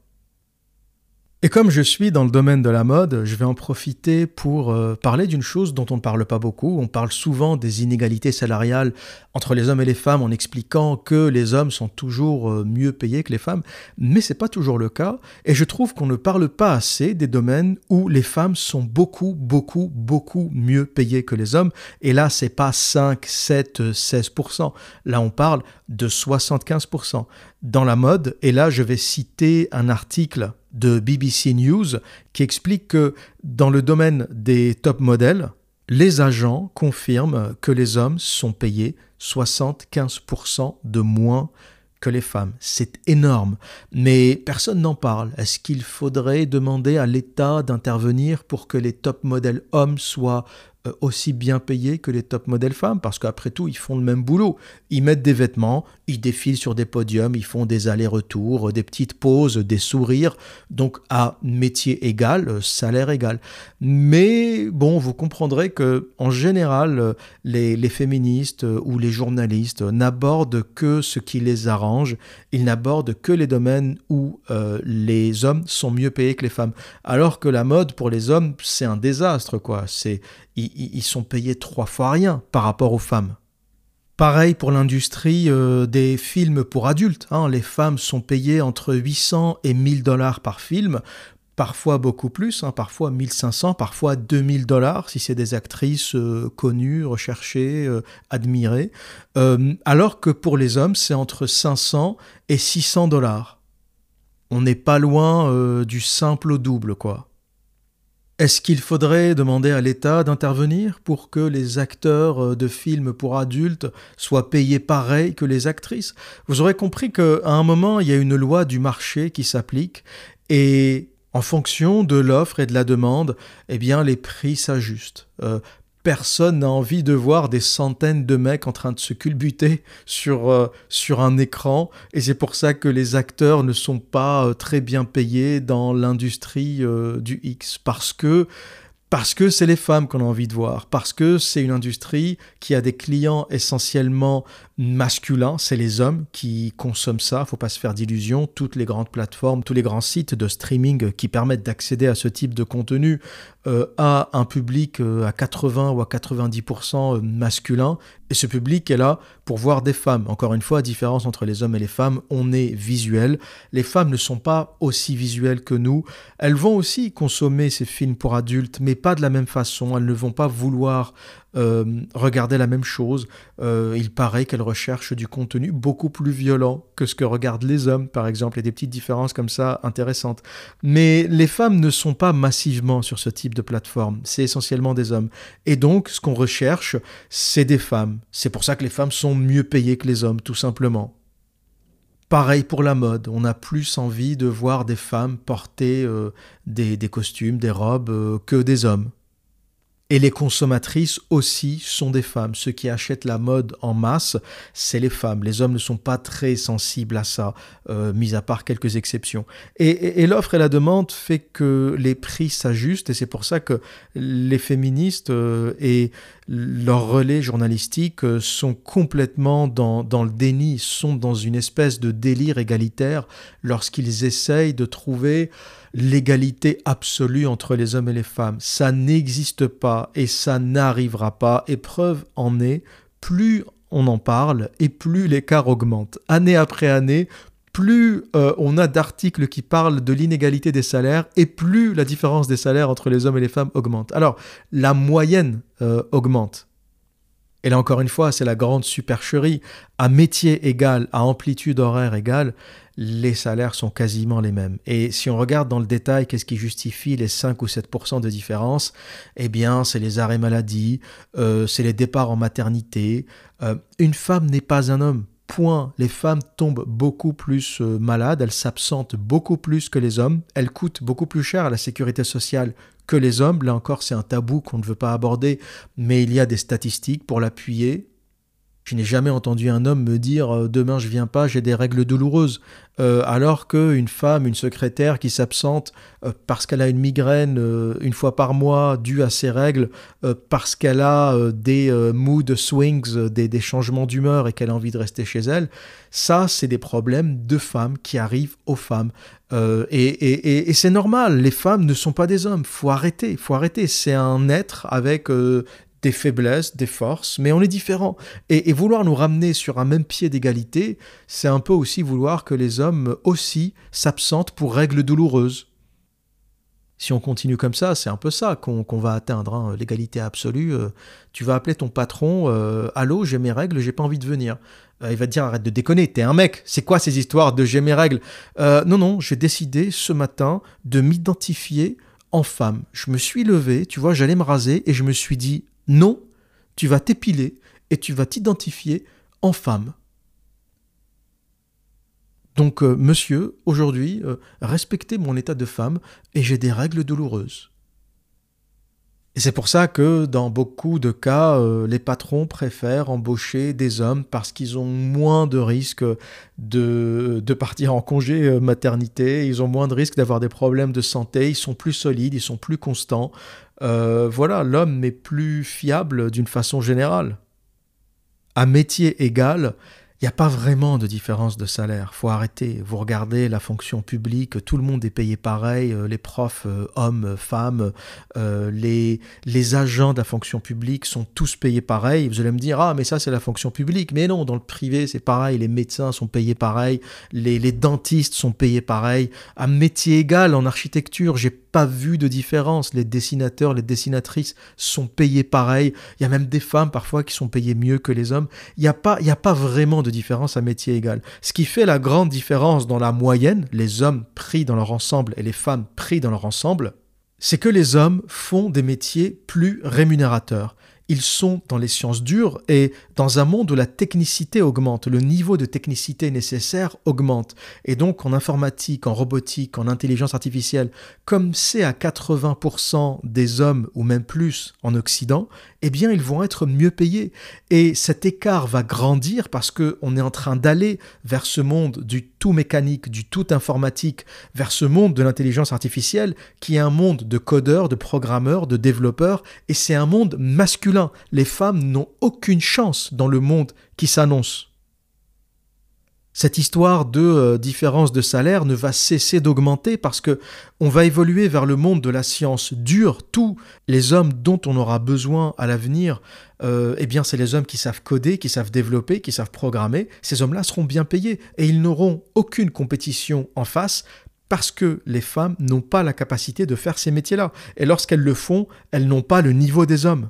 Et comme je suis dans le domaine de la mode, je vais en profiter pour euh, parler d'une chose dont on ne parle pas beaucoup. On parle souvent des inégalités salariales entre les hommes et les femmes en expliquant que les hommes sont toujours euh, mieux payés que les femmes, mais c'est pas toujours le cas. Et je trouve qu'on ne parle pas assez des domaines où les femmes sont beaucoup, beaucoup, beaucoup mieux payées que les hommes. Et là, c'est pas 5, 7, 16%. Là, on parle de 75% dans la mode. Et là, je vais citer un article de BBC News qui explique que dans le domaine des top modèles, les agents confirment que les hommes sont payés 75% de moins que les femmes. C'est énorme, mais personne n'en parle. Est-ce qu'il faudrait demander à l'État d'intervenir pour que les top modèles hommes soient euh, aussi bien payés que les top modèles femmes, parce qu'après tout, ils font le même boulot. Ils mettent des vêtements, ils défilent sur des podiums, ils font des allers-retours, des petites pauses, des sourires, donc à métier égal, euh, salaire égal. Mais bon, vous comprendrez que en général, euh, les, les féministes ou les journalistes n'abordent que ce qui les arrange, ils n'abordent que les domaines où les hommes sont mieux payés que les femmes. Alors que la mode, pour les hommes, c'est un désastre, quoi. C'est ils, sont payés trois fois rien par rapport aux femmes. Pareil pour l'industrie euh, des films pour adultes. Hein. Les femmes sont payées entre 800 et 1000 dollars par film, parfois beaucoup plus, hein, parfois 1500, parfois 2000 dollars si c'est des actrices euh, connues, recherchées, euh, admirées. alors que pour les hommes, c'est entre 500 et 600 dollars. On n'est pas loin du simple au double, quoi. Est-ce qu'il faudrait demander à l'État d'intervenir pour que les acteurs euh, de films pour adultes soient payés pareil que les actrices? Vous aurez compris qu'à un moment, il y a une loi du marché qui s'applique et en fonction de l'offre et de la demande, eh bien les prix s'ajustent. Euh, personne n'a envie de voir des centaines de mecs en train de se culbuter sur, euh, sur un écran. Et c'est pour ça que les acteurs ne sont pas euh, très bien payés dans l'industrie euh, du X. Parce que parce que c'est les femmes qu'on a envie de voir, parce que c'est une industrie qui a des clients essentiellement masculins, c'est les hommes qui consomment ça, faut pas se faire d'illusions, toutes les grandes plateformes, tous les grands sites de streaming qui permettent d'accéder à ce type de contenu euh, à un public euh, à 80 ou à 90% euh, masculin, et ce public est là pour voir des femmes. Encore une fois, différence entre les hommes et les femmes, on est visuel. Les femmes ne sont pas aussi visuelles que nous. Elles vont aussi consommer ces films pour adultes, mais pas de la même façon. Elles ne vont pas vouloir euh, regarder la même chose. Euh, il paraît qu'elles recherchent du contenu beaucoup plus violent que ce que regardent les hommes, par exemple. A des petites différences comme ça intéressantes. Mais les femmes ne sont pas massivement sur ce type de plateforme. C'est essentiellement des hommes. Et donc, ce qu'on recherche, c'est des femmes. C'est pour ça que les femmes sont mieux payées que les hommes, tout simplement. Pareil pour la mode, on a plus envie de voir des femmes porter euh, des, costumes, des robes que des hommes. Et les consommatrices aussi sont des femmes. Ceux qui achètent la mode en masse, c'est les femmes. Les hommes ne sont pas très sensibles à ça, euh, mis à part quelques exceptions. Et, l'offre et la demande fait que les prix s'ajustent et c'est pour ça que les féministes euh, et leurs relais journalistiques euh, sont complètement dans, dans le déni, sont dans une espèce de délire égalitaire lorsqu'ils essayent de trouver l'égalité absolue entre les hommes et les femmes. Ça n'existe pas et ça n'arrivera pas. Et preuve en est, plus on en parle et plus l'écart augmente. Année après année, plus euh, on a d'articles qui parlent de l'inégalité des salaires et plus la différence des salaires entre les hommes et les femmes augmente. Alors, la moyenne euh, augmente. Et là encore une fois, c'est la grande supercherie. À métier égal, à amplitude horaire égale, les salaires sont quasiment les mêmes. Et si on regarde dans le détail qu'est-ce qui justifie les 5 ou 7% de différence, eh bien c'est les arrêts maladie, euh, c'est les départs en maternité. Euh, une femme n'est pas un homme. point les femmes tombent beaucoup plus euh, malades, elles s'absentent beaucoup plus que les hommes, elles coûtent beaucoup plus cher à la sécurité sociale que les hommes. Là encore, c'est un tabou qu'on ne veut pas aborder, mais il y a des statistiques pour l'appuyer. Je n'ai jamais entendu un homme me dire euh, demain je viens pas, j'ai des règles douloureuses. Euh, alors qu'une femme, une secrétaire qui s'absente euh, parce qu'elle a une migraine une fois par mois due à ses règles, parce qu'elle a des mood swings, des, changements d'humeur et qu'elle a envie de rester chez elle, ça c'est des problèmes de femmes qui arrivent aux femmes. Et, et c'est normal, les femmes ne sont pas des hommes, faut arrêter, faut arrêter. C'est un être avec des faiblesses, des forces, mais on est différents. Et, vouloir nous ramener sur un même pied d'égalité, c'est un peu aussi vouloir que les hommes aussi s'absentent pour règles douloureuses. Si on continue comme ça, c'est un peu ça qu'on va atteindre, hein, l'égalité absolue. Euh, tu vas appeler ton patron, euh, allô, j'ai mes règles, j'ai pas envie de venir. Euh, il va te dire arrête de déconner, t'es un mec, c'est quoi ces histoires de j'ai mes règles? Non, non, j'ai décidé ce matin de m'identifier en femme. Je me suis levé, tu vois, j'allais me raser et je me suis dit non, tu vas t'épiler et tu vas t'identifier en femme. Donc, euh, monsieur, aujourd'hui, euh, respectez mon état de femme et j'ai des règles douloureuses. Et c'est pour ça que dans beaucoup de cas, euh, les patrons préfèrent embaucher des hommes parce qu'ils ont moins de risques de, partir en congé maternité, ils ont moins de risques d'avoir des problèmes de santé, ils sont plus solides, ils sont plus constants, voilà, l'homme est plus fiable d'une façon générale. À métier égal, il n'y a pas vraiment de différence de salaire. faut arrêter. Vous regardez la fonction publique, tout le monde est payé pareil, euh, les profs, euh, hommes, femmes, les, les agents de la fonction publique sont tous payés pareil. Vous allez me dire, ah, mais ça, c'est la fonction publique. Mais non, dans le privé, c'est pareil. Les médecins sont payés pareil, les, les dentistes sont payés pareil. À métier égal, en architecture, j'ai pas vu de différence. Les dessinateurs, les dessinatrices sont payés pareil. Il y a même des femmes parfois qui sont payées mieux que les hommes. Il n'y a, pas, a pas vraiment de différence à métier égal. Ce qui fait la grande différence dans la moyenne, les hommes pris dans leur ensemble et les femmes pris dans leur ensemble, c'est que les hommes font des métiers plus rémunérateurs ils sont dans les sciences dures et dans un monde où la technicité augmente, le niveau de technicité nécessaire augmente. Et donc en informatique, en robotique, en intelligence artificielle, comme c'est à 80% des hommes ou même plus en Occident, eh bien ils vont être mieux payés. Et cet écart va grandir parce qu'on est en train d'aller vers ce monde du tout mécanique, du tout informatique, vers ce monde de l'intelligence artificielle qui est un monde de codeurs, de programmeurs, de développeurs, et c'est un monde masculin les femmes n'ont aucune chance dans le monde qui s'annonce. Cette histoire de euh, différence de salaire ne va cesser d'augmenter parce que on va évoluer vers le monde de la science dure. Tous les hommes dont on aura besoin à l'avenir, euh, eh bien, c'est les hommes qui savent coder, qui savent développer, qui savent programmer. Ces hommes-là seront bien payés et ils n'auront aucune compétition en face parce que les femmes n'ont pas la capacité de faire ces métiers-là. Et lorsqu'elles le font, elles n'ont pas le niveau des hommes.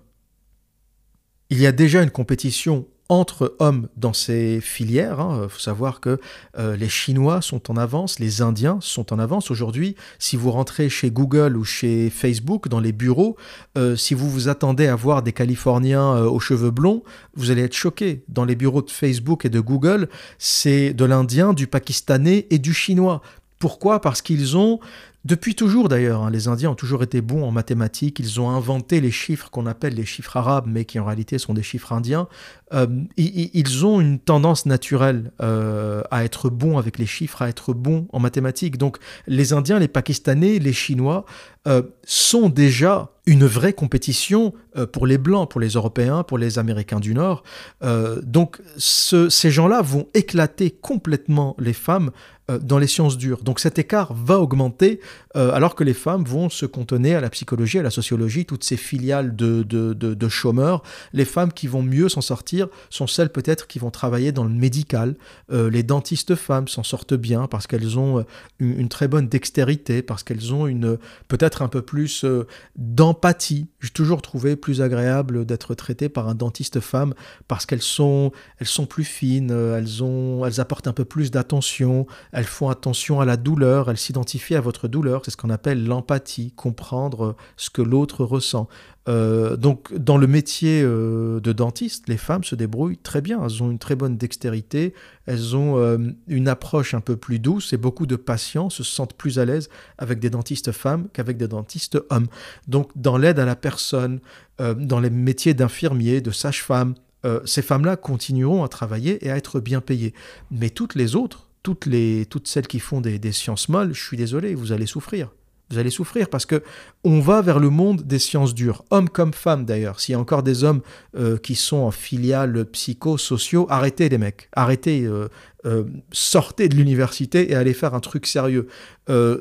Il y a déjà une compétition entre hommes dans ces filières. Il hein. faut savoir que euh, les Chinois sont en avance, les Indiens sont en avance. Aujourd'hui, si vous rentrez chez Google ou chez Facebook, dans les bureaux, euh, si vous vous attendez à voir des Californiens euh, aux cheveux blonds, vous allez être choqué. Dans les bureaux de Facebook et de Google, c'est de l'Indien, du Pakistanais et du Chinois. Pourquoi? Parce qu'ils ont depuis toujours d'ailleurs, hein, les Indiens ont toujours été bons en mathématiques, ils ont inventé les chiffres qu'on appelle les chiffres arabes, mais qui en réalité sont des chiffres indiens. Euh, ils ont une tendance naturelle euh, à être bons avec les chiffres, à être bons en mathématiques. Donc les Indiens, les Pakistanais, les Chinois euh, sont déjà une vraie compétition pour les Blancs, pour les Européens, pour les Américains du Nord. donc ces gens-là vont éclater complètement les femmes dans les sciences dures. Donc cet écart va augmenter euh, alors que les femmes vont se contenir à la psychologie, à la sociologie, toutes ces filiales de, de, chômeurs. Les femmes qui vont mieux s'en sortir sont celles peut-être qui vont travailler dans le médical. Euh, les dentistes femmes s'en sortent bien parce qu'elles ont une, très bonne dextérité, parce qu'elles ont peut-être un peu plus d'empathie. J'ai toujours trouvé plus agréable d'être traitée par un dentiste femme parce qu'elles sont, elles sont plus fines, elles, ont, elles apportent un peu plus d'attention, font attention à la douleur, elles s'identifient à votre douleur douleur. C'est ce qu'on appelle l'empathie, comprendre ce que l'autre ressent. Euh, donc, dans le métier euh, de dentiste, les femmes se débrouillent très bien. Elles ont une très bonne dextérité, elles ont euh, une approche un peu plus douce et beaucoup de patients se sentent plus à l'aise avec des dentistes femmes qu'avec des dentistes hommes. Donc, dans l'aide à la personne, dans les métiers d'infirmier, de sage-femme, ces femmes-là continueront à travailler et à être bien payées. Mais toutes les autres, toutes, les, toutes celles qui font des, sciences molles, je suis désolé, vous allez souffrir vous allez souffrir parce que on va vers le monde des sciences dures, hommes comme femmes d'ailleurs. S'il y a encore des hommes euh, qui sont en filiale psychosociaux, arrêtez les mecs, arrêtez, euh, euh, sortez de l'université et allez faire un truc sérieux.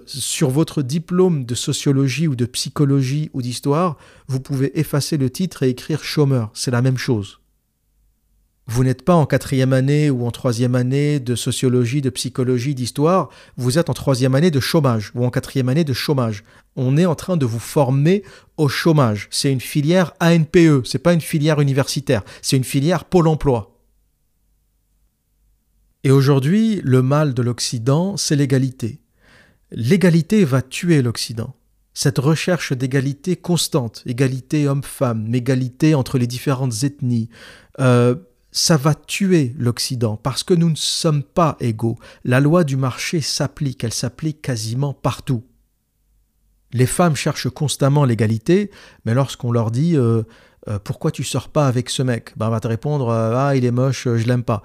sur votre diplôme de sociologie ou de psychologie ou d'histoire, vous pouvez effacer le titre et écrire chômeur. C'est la même chose. Vous n'êtes pas en quatrième année ou en troisième année de sociologie, de psychologie, d'histoire, vous êtes en troisième année de chômage ou en quatrième année de chômage. On est en train de vous former au chômage. C'est une filière ANPE, c'est pas une filière universitaire, c'est une filière Pôle emploi. Et aujourd'hui, le mal de l'Occident, c'est l'égalité. L'égalité va tuer l'Occident cette recherche d'égalité constante, égalité homme-femme, égalité entre les différentes ethnies, euh, ça va tuer l'Occident parce que nous ne sommes pas égaux. La loi du marché s'applique, elle s'applique quasiment partout. Les femmes cherchent constamment l'égalité, mais lorsqu'on leur dit euh, euh, pourquoi tu sors pas avec ce mec, ben, on va te répondre euh, ah il est moche, je l'aime pas.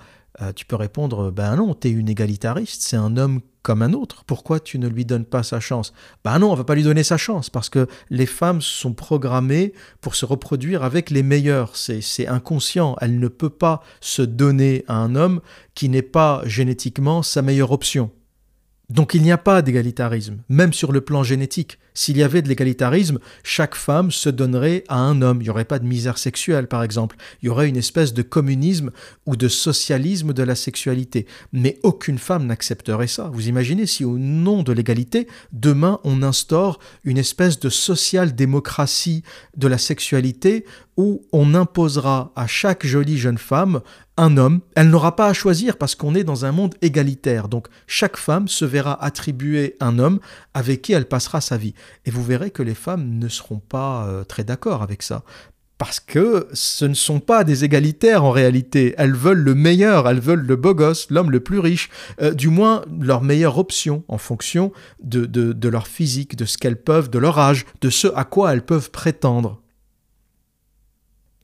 tu peux répondre ben non, tu es une égalitariste, c'est un homme comme un autre. Pourquoi tu ne lui donnes pas sa chance? Ben non, on va pas lui donner sa chance parce que les femmes sont programmées pour se reproduire avec les meilleurs. C'est inconscient. Elle ne peut pas se donner à un homme qui n'est pas génétiquement sa meilleure option. Donc il n'y a pas d'égalitarisme, même sur le plan génétique. S'il y avait de l'égalitarisme, chaque femme se donnerait à un homme. Il n'y aurait pas de misère sexuelle, par exemple. Il y aurait une espèce de communisme ou de socialisme de la sexualité. Mais aucune femme n'accepterait ça. Vous imaginez si au nom de l'égalité, demain on instaure une espèce de social-démocratie de la sexualité où on imposera à chaque jolie jeune femme un homme. Elle n'aura pas à choisir parce qu'on est dans un monde égalitaire. Donc chaque femme se verra attribuer un homme avec qui elle passera sa vie. Et vous verrez que les femmes ne seront pas euh, très d'accord avec ça. Parce que ce ne sont pas des égalitaires en réalité. Elles veulent le meilleur, elles veulent le beau gosse, l'homme le plus riche, euh, du moins leur meilleure option en fonction de, de leur physique, de ce qu'elles peuvent, de leur âge, de ce à quoi elles peuvent prétendre.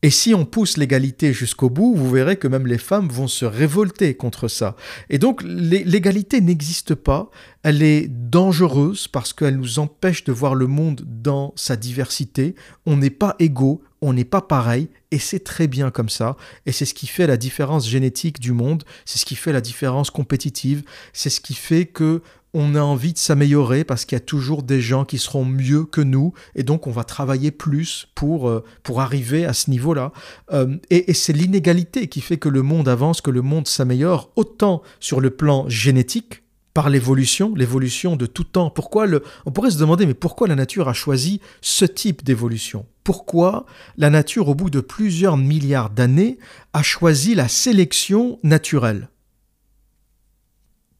Et si on pousse l'égalité jusqu'au bout, vous verrez que même les femmes vont se révolter contre ça. Et donc l'égalité n'existe pas, elle est dangereuse parce qu'elle nous empêche de voir le monde dans sa diversité. On n'est pas égaux, on n'est pas pareil, et c'est très bien comme ça. Et c'est ce qui fait la différence génétique du monde, c'est ce qui fait la différence compétitive, c'est ce qui fait que on a envie de s'améliorer parce qu'il y a toujours des gens qui seront mieux que nous et donc on va travailler plus pour, euh, pour arriver à ce niveau-là. Euh, et, c'est l'inégalité qui fait que le monde avance, que le monde s'améliore autant sur le plan génétique par l'évolution, l'évolution de tout temps. Pourquoi on pourrait se demander mais pourquoi la nature a choisi ce type d'évolution? Pourquoi la nature au bout de plusieurs milliards d'années a choisi la sélection naturelle?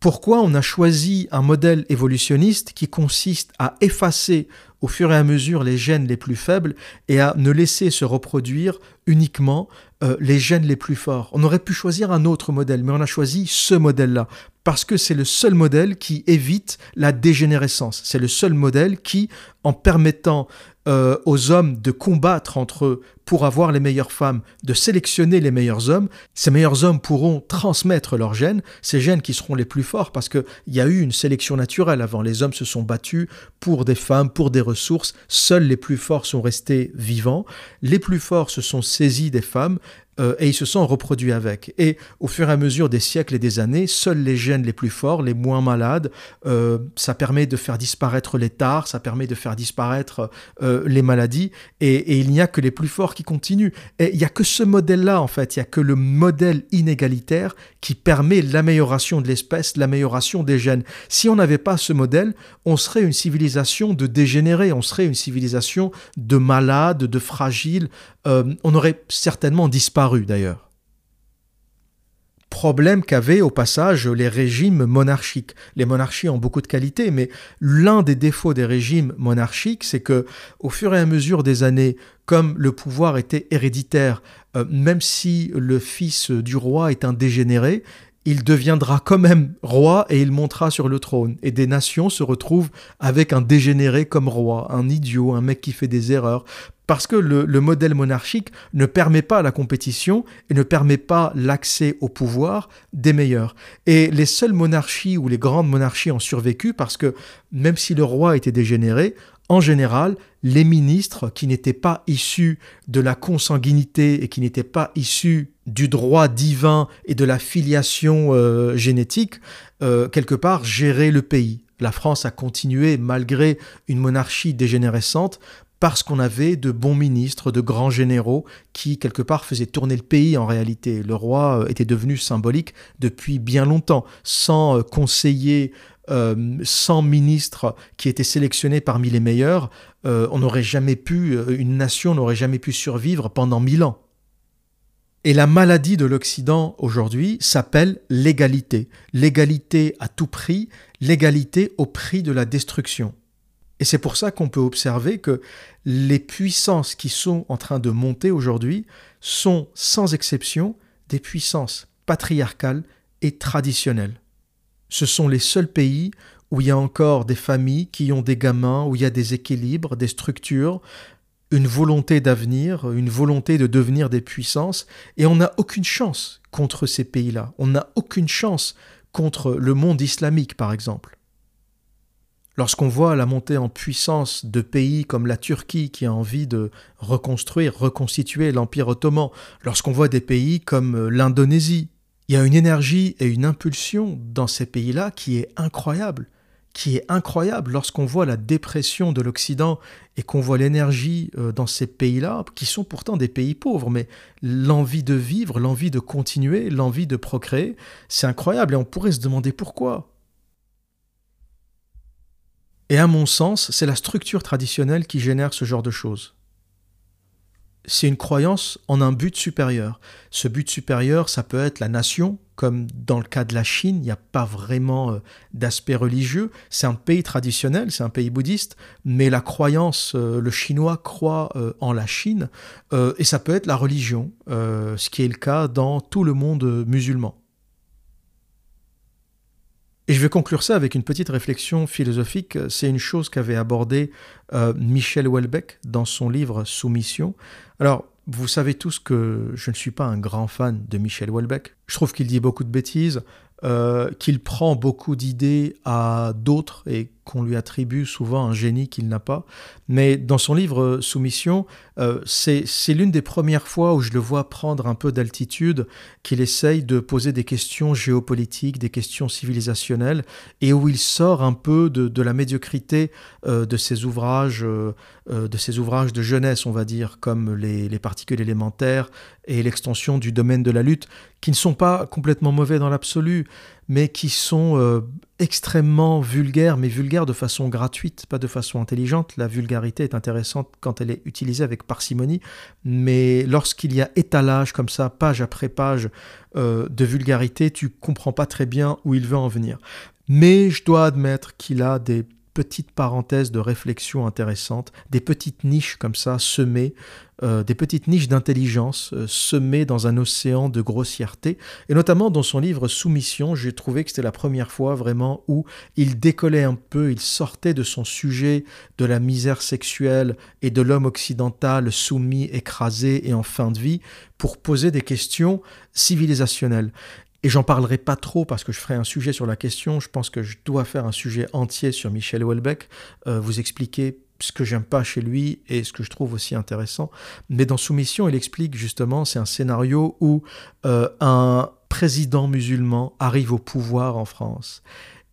Pourquoi on a choisi un modèle évolutionniste qui consiste à effacer au fur et à mesure les gènes les plus faibles et à ne laisser se reproduire uniquement euh, les gènes les plus forts. On aurait pu choisir un autre modèle, mais on a choisi ce modèle-là parce que c'est le seul modèle qui évite la dégénérescence. C'est le seul modèle qui, en permettant euh, aux hommes de combattre entre eux pour avoir les meilleures femmes, de sélectionner les meilleurs hommes. Ces meilleurs hommes pourront transmettre leurs gènes, ces gènes qui seront les plus forts parce qu'il y a eu une sélection naturelle avant. Les hommes se sont battus pour des femmes, pour des ressources. Seuls les plus forts sont restés vivants. Les plus forts se sont saisis des femmes euh, et ils se sont reproduits avec. Et au fur et à mesure des siècles et des années, seuls les gènes les plus forts, les moins malades, euh, ça permet de faire disparaître les tares, ça permet de faire disparaître euh, les maladies, et, il n'y a que les plus forts qui continuent. Et il n'y a que ce modèle-là, en fait, il n'y a que le modèle inégalitaire qui permet l'amélioration de l'espèce, l'amélioration des gènes. Si on n'avait pas ce modèle, on serait une civilisation de dégénérés, on serait une civilisation de malades, de fragiles, on aurait certainement disparu d'ailleurs. problème qu'avaient au passage les régimes monarchiques. Les monarchies ont beaucoup de qualités, mais l'un des défauts des régimes monarchiques, c'est que au fur et à mesure des années, comme le pouvoir était héréditaire, euh, même si le fils du roi est un dégénéré, il deviendra quand même roi et il montera sur le trône. Et des nations se retrouvent avec un dégénéré comme roi, un idiot, un mec qui fait des erreurs. Parce que le, modèle monarchique ne permet pas la compétition et ne permet pas l'accès au pouvoir des meilleurs. Et les seules monarchies ou les grandes monarchies ont survécu parce que même si le roi était dégénéré, en général, les ministres qui n'étaient pas issus de la consanguinité et qui n'étaient pas issus du droit divin et de la filiation euh, génétique, euh, quelque part, géraient le pays. La France a continué, malgré une monarchie dégénérescente, parce qu'on avait de bons ministres, de grands généraux qui, quelque part, faisaient tourner le pays en réalité. Le roi euh, était devenu symbolique depuis bien longtemps, sans conseiller euh, sans ministres qui étaient sélectionnés parmi les meilleurs, euh, on n'aurait jamais pu, euh, une nation n'aurait jamais pu survivre pendant mille ans. Et la maladie de l'Occident aujourd'hui s'appelle l'égalité. L'égalité à tout prix, l'égalité au prix de la destruction. Et c'est pour ça qu'on peut observer que les puissances qui sont en train de monter aujourd'hui sont sans exception des puissances patriarcales et traditionnelles ce sont les seuls pays où il y a encore des familles qui ont des gamins, où il y a des équilibres, des structures, une volonté d'avenir, une volonté de devenir des puissances, et on n'a aucune chance contre ces pays-là. On n'a aucune chance contre le monde islamique, par exemple. Lorsqu'on voit la montée en puissance de pays comme la Turquie qui a envie de reconstruire, reconstituer l'Empire ottoman, lorsqu'on voit des pays comme l'Indonésie il y a une énergie et une impulsion dans ces pays-là qui est incroyable, qui est incroyable lorsqu'on voit la dépression de l'Occident et qu'on voit l'énergie euh, dans ces pays-là, qui sont pourtant des pays pauvres, mais l'envie de vivre, l'envie de continuer, l'envie de procréer, c'est incroyable et on pourrait se demander pourquoi. Et à mon sens, c'est la structure traditionnelle qui génère ce genre de choses c'est une croyance en un but supérieur. Ce but supérieur, ça peut être la nation, comme dans le cas de la Chine, il n'y a pas vraiment euh, d'aspect religieux. C'est un pays traditionnel, c'est un pays bouddhiste, mais la croyance, euh, le chinois croit euh, en la Chine, et ça peut être la religion, ce qui est le cas dans tout le monde musulman. Et je vais conclure ça avec une petite réflexion philosophique. C'est une chose qu'avait abordée Michel Houellebecq dans son livre Soumission. Alors, vous savez tous que je ne suis pas un grand fan de Michel Houellebecq. Je trouve qu'il dit beaucoup de bêtises, euh, qu'il prend beaucoup d'idées à d'autres et qu'on lui attribue souvent un génie qu'il n'a pas. Mais dans son livre Soumission, euh, c'est l'une des premières fois où je le vois prendre un peu d'altitude, qu'il essaye de poser des questions géopolitiques, des questions civilisationnelles, et où il sort un peu de, la médiocrité euh, de ses ouvrages, euh, de ses ouvrages de jeunesse, on va dire, comme les, les particules élémentaires et l'extension du domaine de la lutte, qui ne sont pas complètement mauvais dans l'absolu, mais qui sont euh, extrêmement vulgaires, mais vulgaires de façon gratuite, pas de façon intelligente. La vulgarité est intéressante quand elle est utilisée avec parcimonie, mais lorsqu'il y a étalage comme ça, page après page euh, de vulgarité, tu comprends pas très bien où il veut en venir. Mais je dois admettre qu'il a des petites parenthèses de réflexion intéressantes, des petites niches comme ça semées, euh, des petites niches d'intelligence euh, semées dans un océan de grossièreté. Et notamment dans son livre Soumission, j'ai trouvé que c'était la première fois vraiment où il décollait un peu, il sortait de son sujet de la misère sexuelle et de l'homme occidental soumis, écrasé et en fin de vie pour poser des questions civilisationnelles. Et j'en parlerai pas trop parce que je ferai un sujet sur la question. Je pense que je dois faire un sujet entier sur Michel Houellebecq, euh, vous expliquer ce que j'aime pas chez lui et ce que je trouve aussi intéressant. Mais dans Soumission, il explique justement, c'est un scénario où euh, un président musulman arrive au pouvoir en France.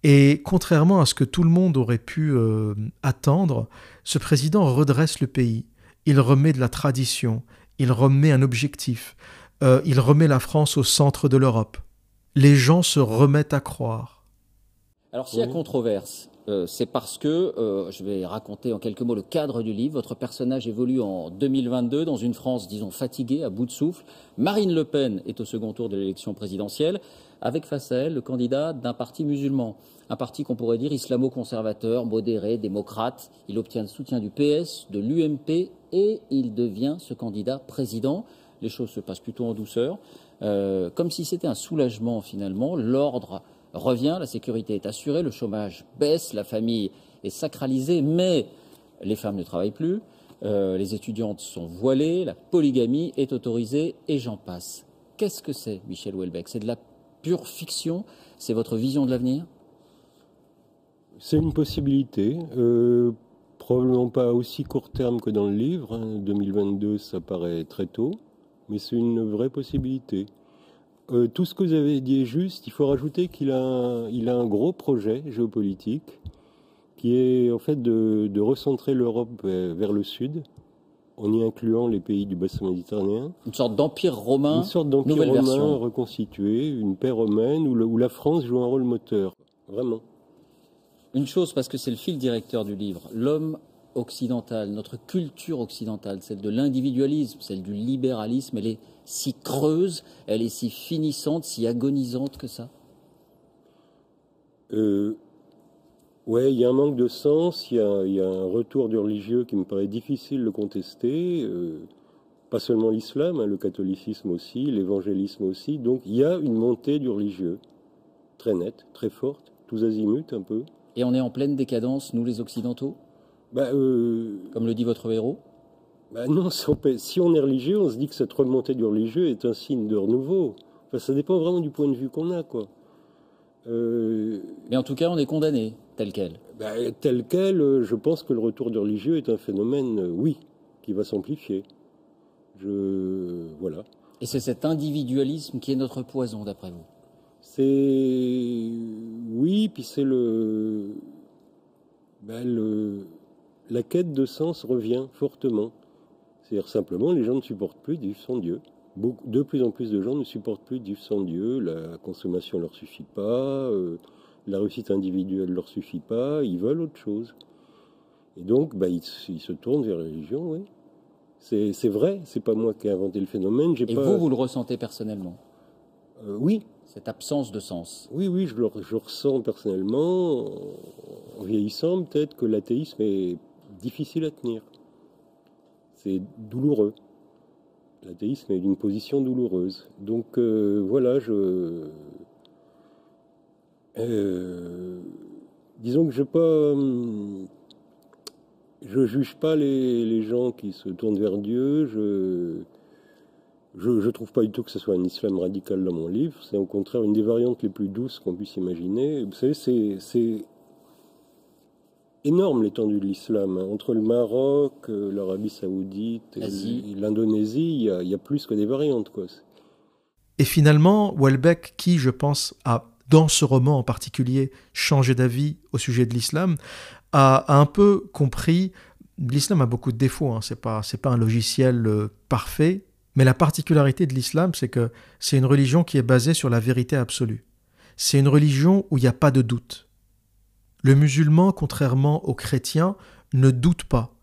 Et contrairement à ce que tout le monde aurait pu euh, attendre, ce président redresse le pays. Il remet de la tradition, il remet un objectif, il remet la France au centre de l'Europe les gens se remettent à croire. Alors s'il y a controverse, euh, c'est parce que, euh, je vais raconter en quelques mots le cadre du livre, votre personnage évolue en 2022 dans une France, disons, fatiguée, à bout de souffle. Marine Le Pen est au second tour de l'élection présidentielle, avec face à elle le candidat d'un parti musulman, un parti qu'on pourrait dire islamo-conservateur, modéré, démocrate. Il obtient le soutien du PS, de l'UMP, et il devient ce candidat président. Les choses se passent plutôt en douceur, euh, comme si c'était un soulagement finalement. L'ordre revient, la sécurité est assurée, le chômage baisse, la famille est sacralisée, mais les femmes ne travaillent plus, euh, les étudiantes sont voilées, la polygamie est autorisée et j'en passe. Qu'est-ce que c'est, Michel Houellebecq? C'est de la pure fiction? C'est votre vision de l'avenir? C'est une possibilité. Euh, probablement pas aussi court terme que dans le livre. 2022, hein. ça paraît très tôt, mais c'est une vraie possibilité. Euh, tout ce que vous avez dit est juste. Il faut rajouter qu'il a, un, il a un gros projet géopolitique qui est en fait de, recentrer l'Europe vers le sud, en y incluant les pays du bassin méditerranéen. Une sorte d'empire romain. Une sorte d'empire romain reconstitué, une paix romaine où, où la France joue un rôle moteur. Vraiment. Une chose, parce que c'est le fil directeur du livre, l'homme occidentale, notre culture occidentale, celle de l'individualisme, celle du libéralisme, elle est si creuse, elle est si finissante, si agonisante que ça? Euh, Ouais, il y a un manque de sens, il y a, un retour du religieux qui me paraît difficile de contester. Euh, pas seulement l'islam, hein, le catholicisme aussi, l'évangélisme aussi. Donc il y a une montée du religieux, très nette, très forte, tous azimuts un peu. Et on est en pleine décadence, nous les Occidentaux? Bah, euh, Comme le dit votre héros bah Non, si on est religieux, on se dit que cette remontée du religieux est un signe de renouveau. Enfin, ça dépend vraiment du point de vue qu'on a, quoi. Euh, Mais en tout cas, on est condamné, tel quel. Bah, tel quel, euh, je pense que le retour du religieux est un phénomène, oui, qui va s'amplifier. Je... Voilà. Et c'est cet individualisme qui est notre poison, d'après vous? C'est... Oui, puis c'est le... Ben, le la quête de sens revient fortement. C'est-à-dire simplement, les gens ne supportent plus de vivre sans Dieu. de plus en plus de gens ne supportent plus de vivre sans Dieu. La consommation ne leur suffit pas, euh, la réussite individuelle ne leur suffit pas, ils veulent autre chose. Et donc, bah, ils, se tournent vers la religion, oui. C'est vrai, c'est pas moi qui ai inventé le phénomène. Et vous, vous le ressentez personnellement? Euh, Oui. Cette absence de sens? Oui, oui, je le je ressens personnellement. En vieillissant, peut-être que l'athéisme est difficile à tenir. C'est douloureux. L'athéisme est d'une position douloureuse. Donc euh, voilà, je. Euh, disons que je pas. Je juge pas les, gens qui se tournent vers Dieu. Je. Je ne trouve pas du tout que ce soit un islam radical dans mon livre. C'est au contraire une des variantes les plus douces qu'on puisse imaginer. Vous savez, c'est énorme l'étendue de l'islam. Entre le Maroc, euh, l'Arabie saoudite, l'Indonésie, il y, a plus que des variantes. Quoi. Et finalement, Welbeck, qui, je pense, a, dans ce roman en particulier, changé d'avis au sujet de l'islam, a, un peu compris, l'islam a beaucoup de défauts, hein, c'est pas, pas un logiciel euh, parfait, mais la particularité de l'islam, c'est que c'est une religion qui est basée sur la vérité absolue. C'est une religion où il n'y a pas de doute. Le musulman, contrairement aux chrétiens, ne doute pas.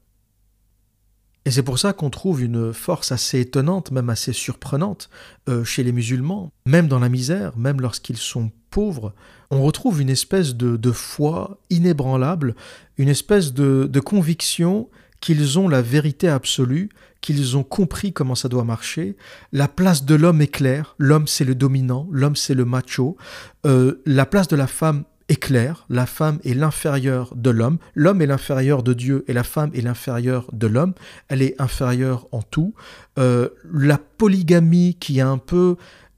Et c'est pour ça qu'on trouve une force assez étonnante, même assez surprenante, euh, chez les musulmans, même dans la misère, même lorsqu'ils sont pauvres, on retrouve une espèce de, foi inébranlable, une espèce de, de conviction qu'ils ont la vérité absolue, qu'ils ont compris comment ça doit marcher. La place de l'homme est claire, l'homme c'est le dominant, l'homme c'est le macho, euh, la place de la femme est clair, la femme est l'inférieure de l'homme, l'homme est l'inférieur de Dieu et la femme est l'inférieure de l'homme, elle est inférieure en tout. Euh, la polygamie qui est un peu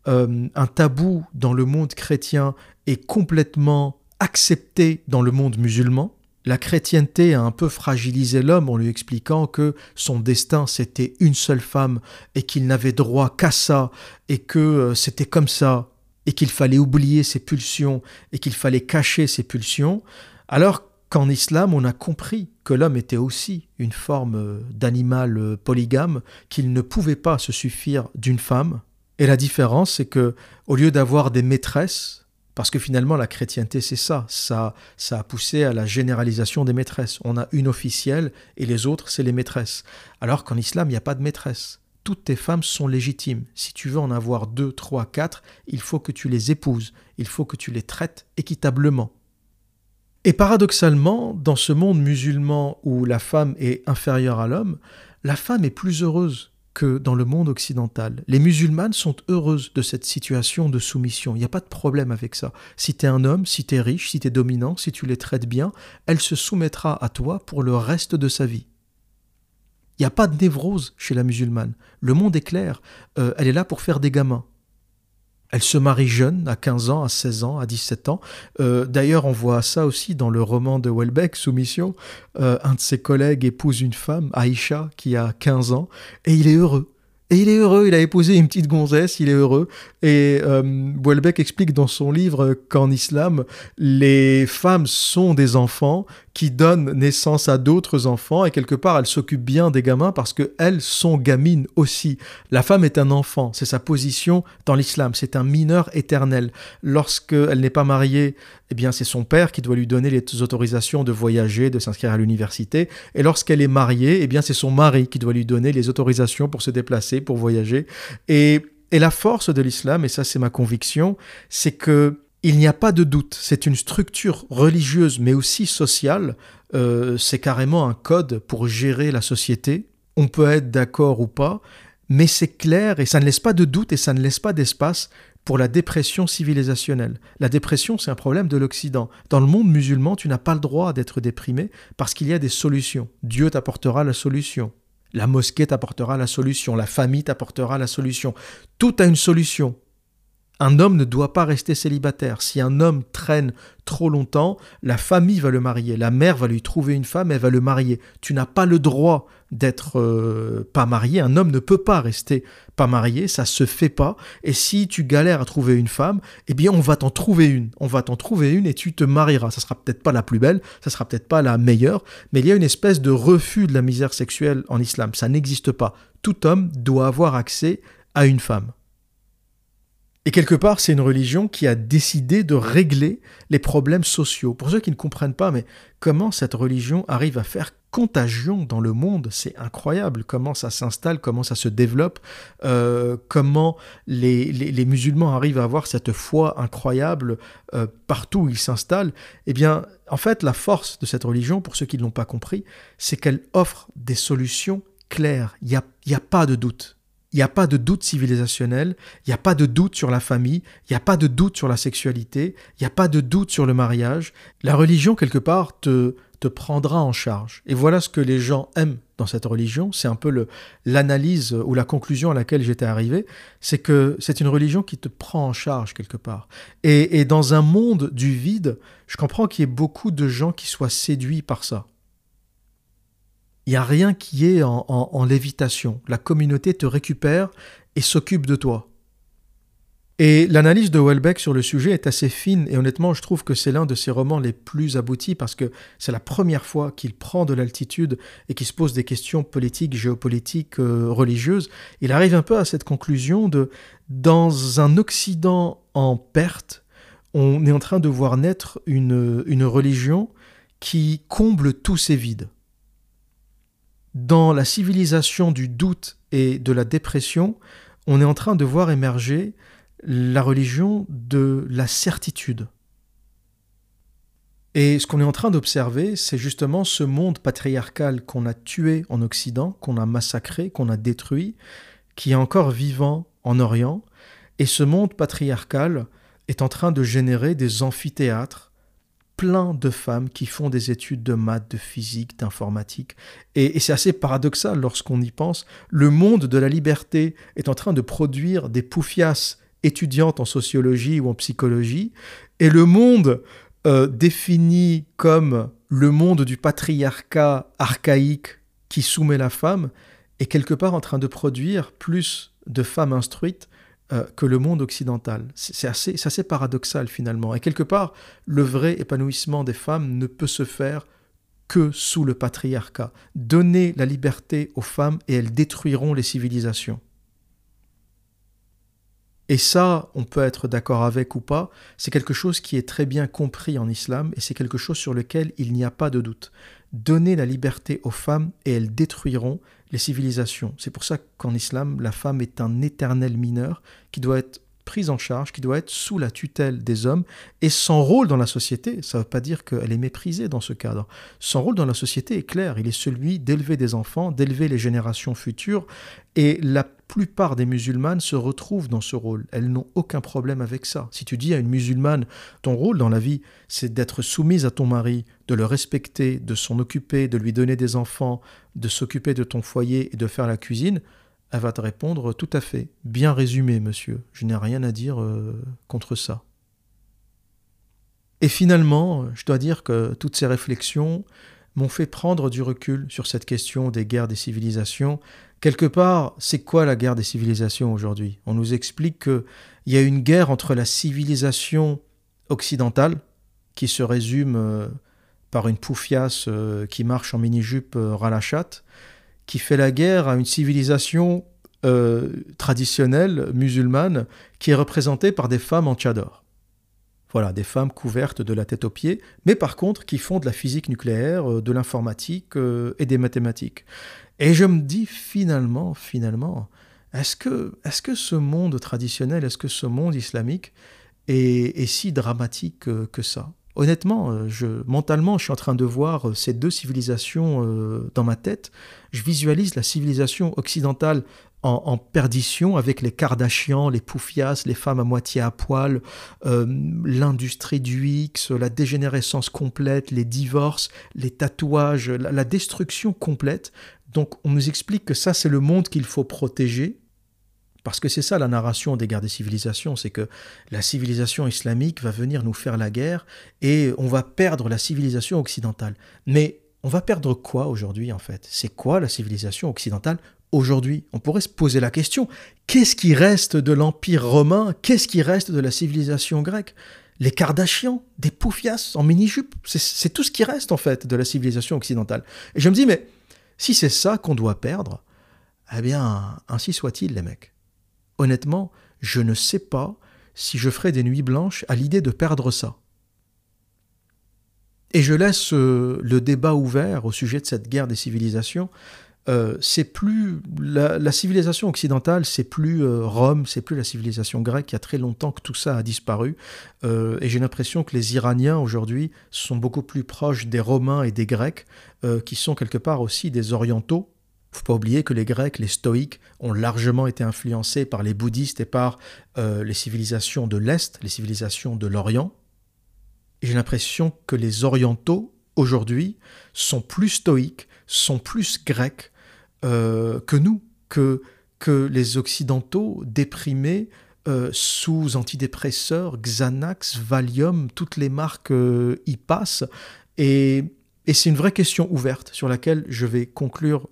euh, un tabou dans le monde chrétien est complètement acceptée dans le monde musulman. La chrétienté a un peu fragilisé l'homme en lui expliquant que son destin c'était une seule femme et qu'il n'avait droit qu'à ça et que euh, c'était comme ça et qu'il fallait oublier ses pulsions et qu'il fallait cacher ses pulsions, alors qu'en islam on a compris que l'homme était aussi une forme euh, d'animal euh, polygame, qu'il ne pouvait pas se suffire d'une femme. Et la différence, c'est que au lieu d'avoir des maîtresses Parce que finalement, la chrétienté, c'est ça. ça. Ça a poussé à la généralisation des maîtresses. On a une officielle et les autres, c'est les maîtresses. Alors qu'en islam, il n'y a pas de maîtresse. Toutes tes femmes sont légitimes. Si tu veux en avoir deux, trois, quatre, il faut que tu les épouses. Il faut que tu les traites équitablement. Et paradoxalement, dans ce monde musulman où la femme est inférieure à l'homme, la femme est plus heureuse que dans le monde occidental. Les musulmanes sont heureuses de cette situation de soumission. Il n'y a pas de problème avec ça. Si tu es un homme, si tu es riche, si tu es dominant, si tu les traites bien, elle se soumettra à toi pour le reste de sa vie. Il n'y a pas de névrose chez la musulmane. Le monde est clair. Euh, elle est là pour faire des gamins. Elle se marie jeune, à 15 ans, à 16 ans, à 17 ans. Euh, d'ailleurs, on voit ça aussi dans le roman de Welbeck, Soumission. Euh, un de ses collègues épouse une femme, Aïcha, qui a 15 ans, et il est heureux. Et il est heureux, il a épousé une petite gonzesse, il est heureux. Et euh, explique dans son livre qu'en islam, les femmes sont des enfants qui donnent naissance à d'autres enfants et quelque part elles s'occupent bien des gamins parce qu'elles sont gamines aussi. La femme est un enfant, c'est sa position dans l'islam, c'est un mineur éternel. Lorsqu'elle n'est pas mariée, eh bien c'est son père qui doit lui donner les autorisations de voyager, de s'inscrire à l'université. Et lorsqu'elle est mariée, eh bien c'est son mari qui doit lui donner les autorisations pour se déplacer, pour voyager. Et, et la force de l'islam, et ça c'est ma conviction, c'est que il n'y a pas de doute, c'est une structure religieuse mais aussi sociale, euh, c'est carrément un code pour gérer la société. On peut être d'accord ou pas, mais c'est clair et ça ne laisse pas de doute et ça ne laisse pas d'espace pour la dépression civilisationnelle. La dépression, c'est un problème de l'Occident. Dans le monde musulman, tu n'as pas le droit d'être déprimé parce qu'il y a des solutions. Dieu t'apportera la solution. La mosquée t'apportera la solution. La famille t'apportera la solution. Tout a une solution. Un homme ne doit pas rester célibataire. Si un homme traîne trop longtemps, la famille va le marier. La mère va lui trouver une femme, elle va le marier. Tu n'as pas le droit d'être euh, pas marié. Un homme ne peut pas rester pas marié, ça se fait pas. Et si tu galères à trouver une femme, eh bien on va t'en trouver une. On va t'en trouver une et tu te marieras. Ça sera peut-être pas la plus belle, ça sera peut-être pas la meilleure, mais il y a une espèce de refus de la misère sexuelle en islam. Ça n'existe pas. Tout homme doit avoir accès à une femme. Et quelque part, c'est une religion qui a décidé de régler les problèmes sociaux. Pour ceux qui ne comprennent pas, mais comment cette religion arrive à faire contagion dans le monde, c'est incroyable. Comment ça s'installe, comment ça se développe, euh, comment les, musulmans arrivent à avoir cette foi incroyable euh, partout où ils s'installent. Eh bien, en fait, la force de cette religion, pour ceux qui ne l'ont pas compris, c'est qu'elle offre des solutions claires. Il n'y a pas de doute. Il n'y a pas de doute civilisationnel, il n'y a pas de doute sur la famille, il n'y a pas de doute sur la sexualité, il n'y a pas de doute sur le mariage. La religion, quelque part, te, te prendra en charge. Et voilà ce que les gens aiment dans cette religion. C'est un peu l'analyse ou la conclusion à laquelle j'étais arrivé. C'est que c'est une religion qui te prend en charge quelque part. Et, et dans un monde du vide, je comprends qu'il y ait beaucoup de gens qui soient séduits par ça. Il n'y a rien qui est en, lévitation. La communauté te récupère et s'occupe de toi. Et l'analyse de Welbeck sur le sujet est assez fine et honnêtement je trouve que c'est l'un de ses romans les plus aboutis parce que c'est la première fois qu'il prend de l'altitude et qu'il se pose des questions politiques, géopolitiques, euh, religieuses. Il arrive un peu à cette conclusion de dans un Occident en perte, on est en train de voir naître une, une religion qui comble tous ces vides dans la civilisation du doute et de la dépression, on est en train de voir émerger la religion de la certitude. Et ce qu'on est en train d'observer, c'est justement ce monde patriarcal qu'on a tué en Occident, qu'on a massacré, qu'on a détruit, qui est encore vivant en Orient. Et ce monde patriarcal est en train de générer des amphithéâtres plein de femmes qui font des études de maths, de physique, d'informatique. Et, c'est assez paradoxal lorsqu'on y pense. Le monde de la liberté est en train de produire des poufias étudiantes en sociologie ou en psychologie, et le monde euh, défini comme le monde du patriarcat archaïque qui soumet la femme est quelque part en train de produire plus de femmes instruites euh, que le monde occidental. C'est assez, assez paradoxal finalement. Et quelque part, le vrai épanouissement des femmes ne peut se faire que sous le patriarcat. Donner la liberté aux femmes et elles détruiront les civilisations. Et ça, on peut être d'accord avec ou pas, c'est quelque chose qui est très bien compris en islam et c'est quelque chose sur lequel il n'y a pas de doute. Donner la liberté aux femmes et elles détruiront les civilisations. C'est pour ça qu'en islam, la femme est un éternel mineur qui doit être prise en charge, qui doit être sous la tutelle des hommes, et son rôle dans la société, ça ne veut pas dire qu'elle est méprisée dans ce cadre. Son rôle dans la société est clair, il est celui d'élever des enfants, d'élever les générations futures, et la plupart des musulmanes se retrouvent dans ce rôle. Elles n'ont aucun problème avec ça. Si tu dis à une musulmane, ton rôle dans la vie, c'est d'être soumise à ton mari, de le respecter, de s'en occuper, de lui donner des enfants, de s'occuper de ton foyer et de faire la cuisine, elle va te répondre tout à fait. Bien résumé, monsieur. Je n'ai rien à dire euh, contre ça. Et finalement, je dois dire que toutes ces réflexions m'ont fait prendre du recul sur cette question des guerres des civilisations. Quelque part, c'est quoi la guerre des civilisations aujourd'hui? On nous explique qu'il y a une guerre entre la civilisation occidentale, qui se résume euh, par une poufiasse euh, qui marche en mini-jupe ras la chatte, qui fait la guerre à une civilisation euh, traditionnelle musulmane qui est représentée par des femmes en tchador. Voilà, des femmes couvertes de la tête aux pieds, mais par contre qui font de la physique nucléaire, euh, de l'informatique euh, et des mathématiques. Et je me dis finalement, finalement, est-ce que, est que ce monde traditionnel, est-ce que ce monde islamique est, est si dramatique que ça? Honnêtement, euh, je, mentalement, je suis en train de voir euh, ces deux civilisations euh, dans ma tête. Je visualise la civilisation occidentale en, perdition avec les Kardashians, les Poufias, les femmes à moitié à poil, l'industrie du X, la dégénérescence complète, les divorces, les tatouages, la destruction complète. Donc on nous explique que ça c'est le monde qu'il faut protéger, parce que c'est ça la narration des guerres des civilisations, c'est que la civilisation islamique va venir nous faire la guerre et on va perdre la civilisation occidentale. Mais on va perdre quoi aujourd'hui en fait? C'est quoi la civilisation occidentale aujourd'hui? On pourrait se poser la question, qu'est-ce qui reste de l'Empire romain? Qu'est-ce qui reste de la civilisation grecque? Les Kardashians, des poufias en mini-jupe, c'est tout ce qui reste en fait de la civilisation occidentale. Et je me dis, mais si c'est ça qu'on doit perdre, eh bien, ainsi soit-il les mecs honnêtement, je ne sais pas si je ferai des nuits blanches à l'idée de perdre ça. Et je laisse euh, le débat ouvert au sujet de cette guerre des civilisations. Euh, c'est plus la, civilisation occidentale, c'est plus euh, Rome, c'est plus la civilisation grecque. Il y a très longtemps que tout ça a disparu, et j'ai l'impression que les Iraniens aujourd'hui sont beaucoup plus proches des Romains et des Grecs, qui sont quelque part aussi des Orientaux, faut pas oublier que les Grecs, les Stoïques, ont largement été influencés par les bouddhistes et par euh, les civilisations de l'Est, les civilisations de l'Orient. J'ai l'impression que les Orientaux, aujourd'hui, sont plus stoïques, sont plus grecs euh, que nous, que, les Occidentaux déprimés euh, sous antidépresseurs, Xanax, Valium, toutes les marques y passent. Et, et c'est une vraie question ouverte sur laquelle je vais conclure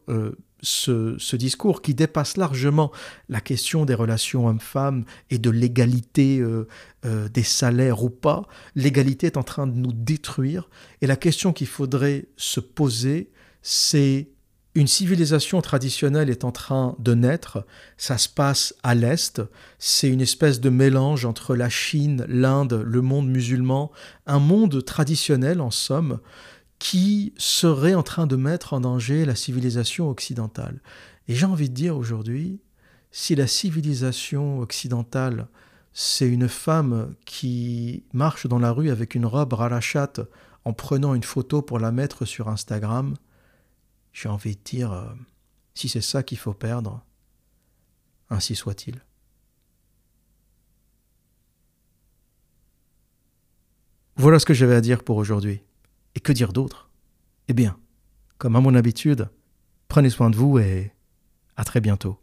ce, discours qui dépasse largement la question des relations hommes-femmes et de l'égalité euh, euh, des salaires ou pas. L'égalité est en train de nous détruire. Et la question qu'il faudrait se poser, c'est une civilisation traditionnelle est en train de naître, ça se passe à l'Est, c'est une espèce de mélange entre la Chine, l'Inde, le monde musulman, un monde traditionnel en somme, qui serait en train de mettre en danger la civilisation occidentale. Et j'ai envie de dire aujourd'hui, si la civilisation occidentale, c'est une femme qui marche dans la rue avec une robe ralachat en prenant une photo pour la mettre sur Instagram, j'ai envie de dire, euh, si c'est ça qu'il faut perdre, ainsi soit-il. Voilà ce que j'avais à dire pour aujourd'hui. Et que dire d'autre? Eh bien, comme à mon habitude, prenez soin de vous et à très bientôt.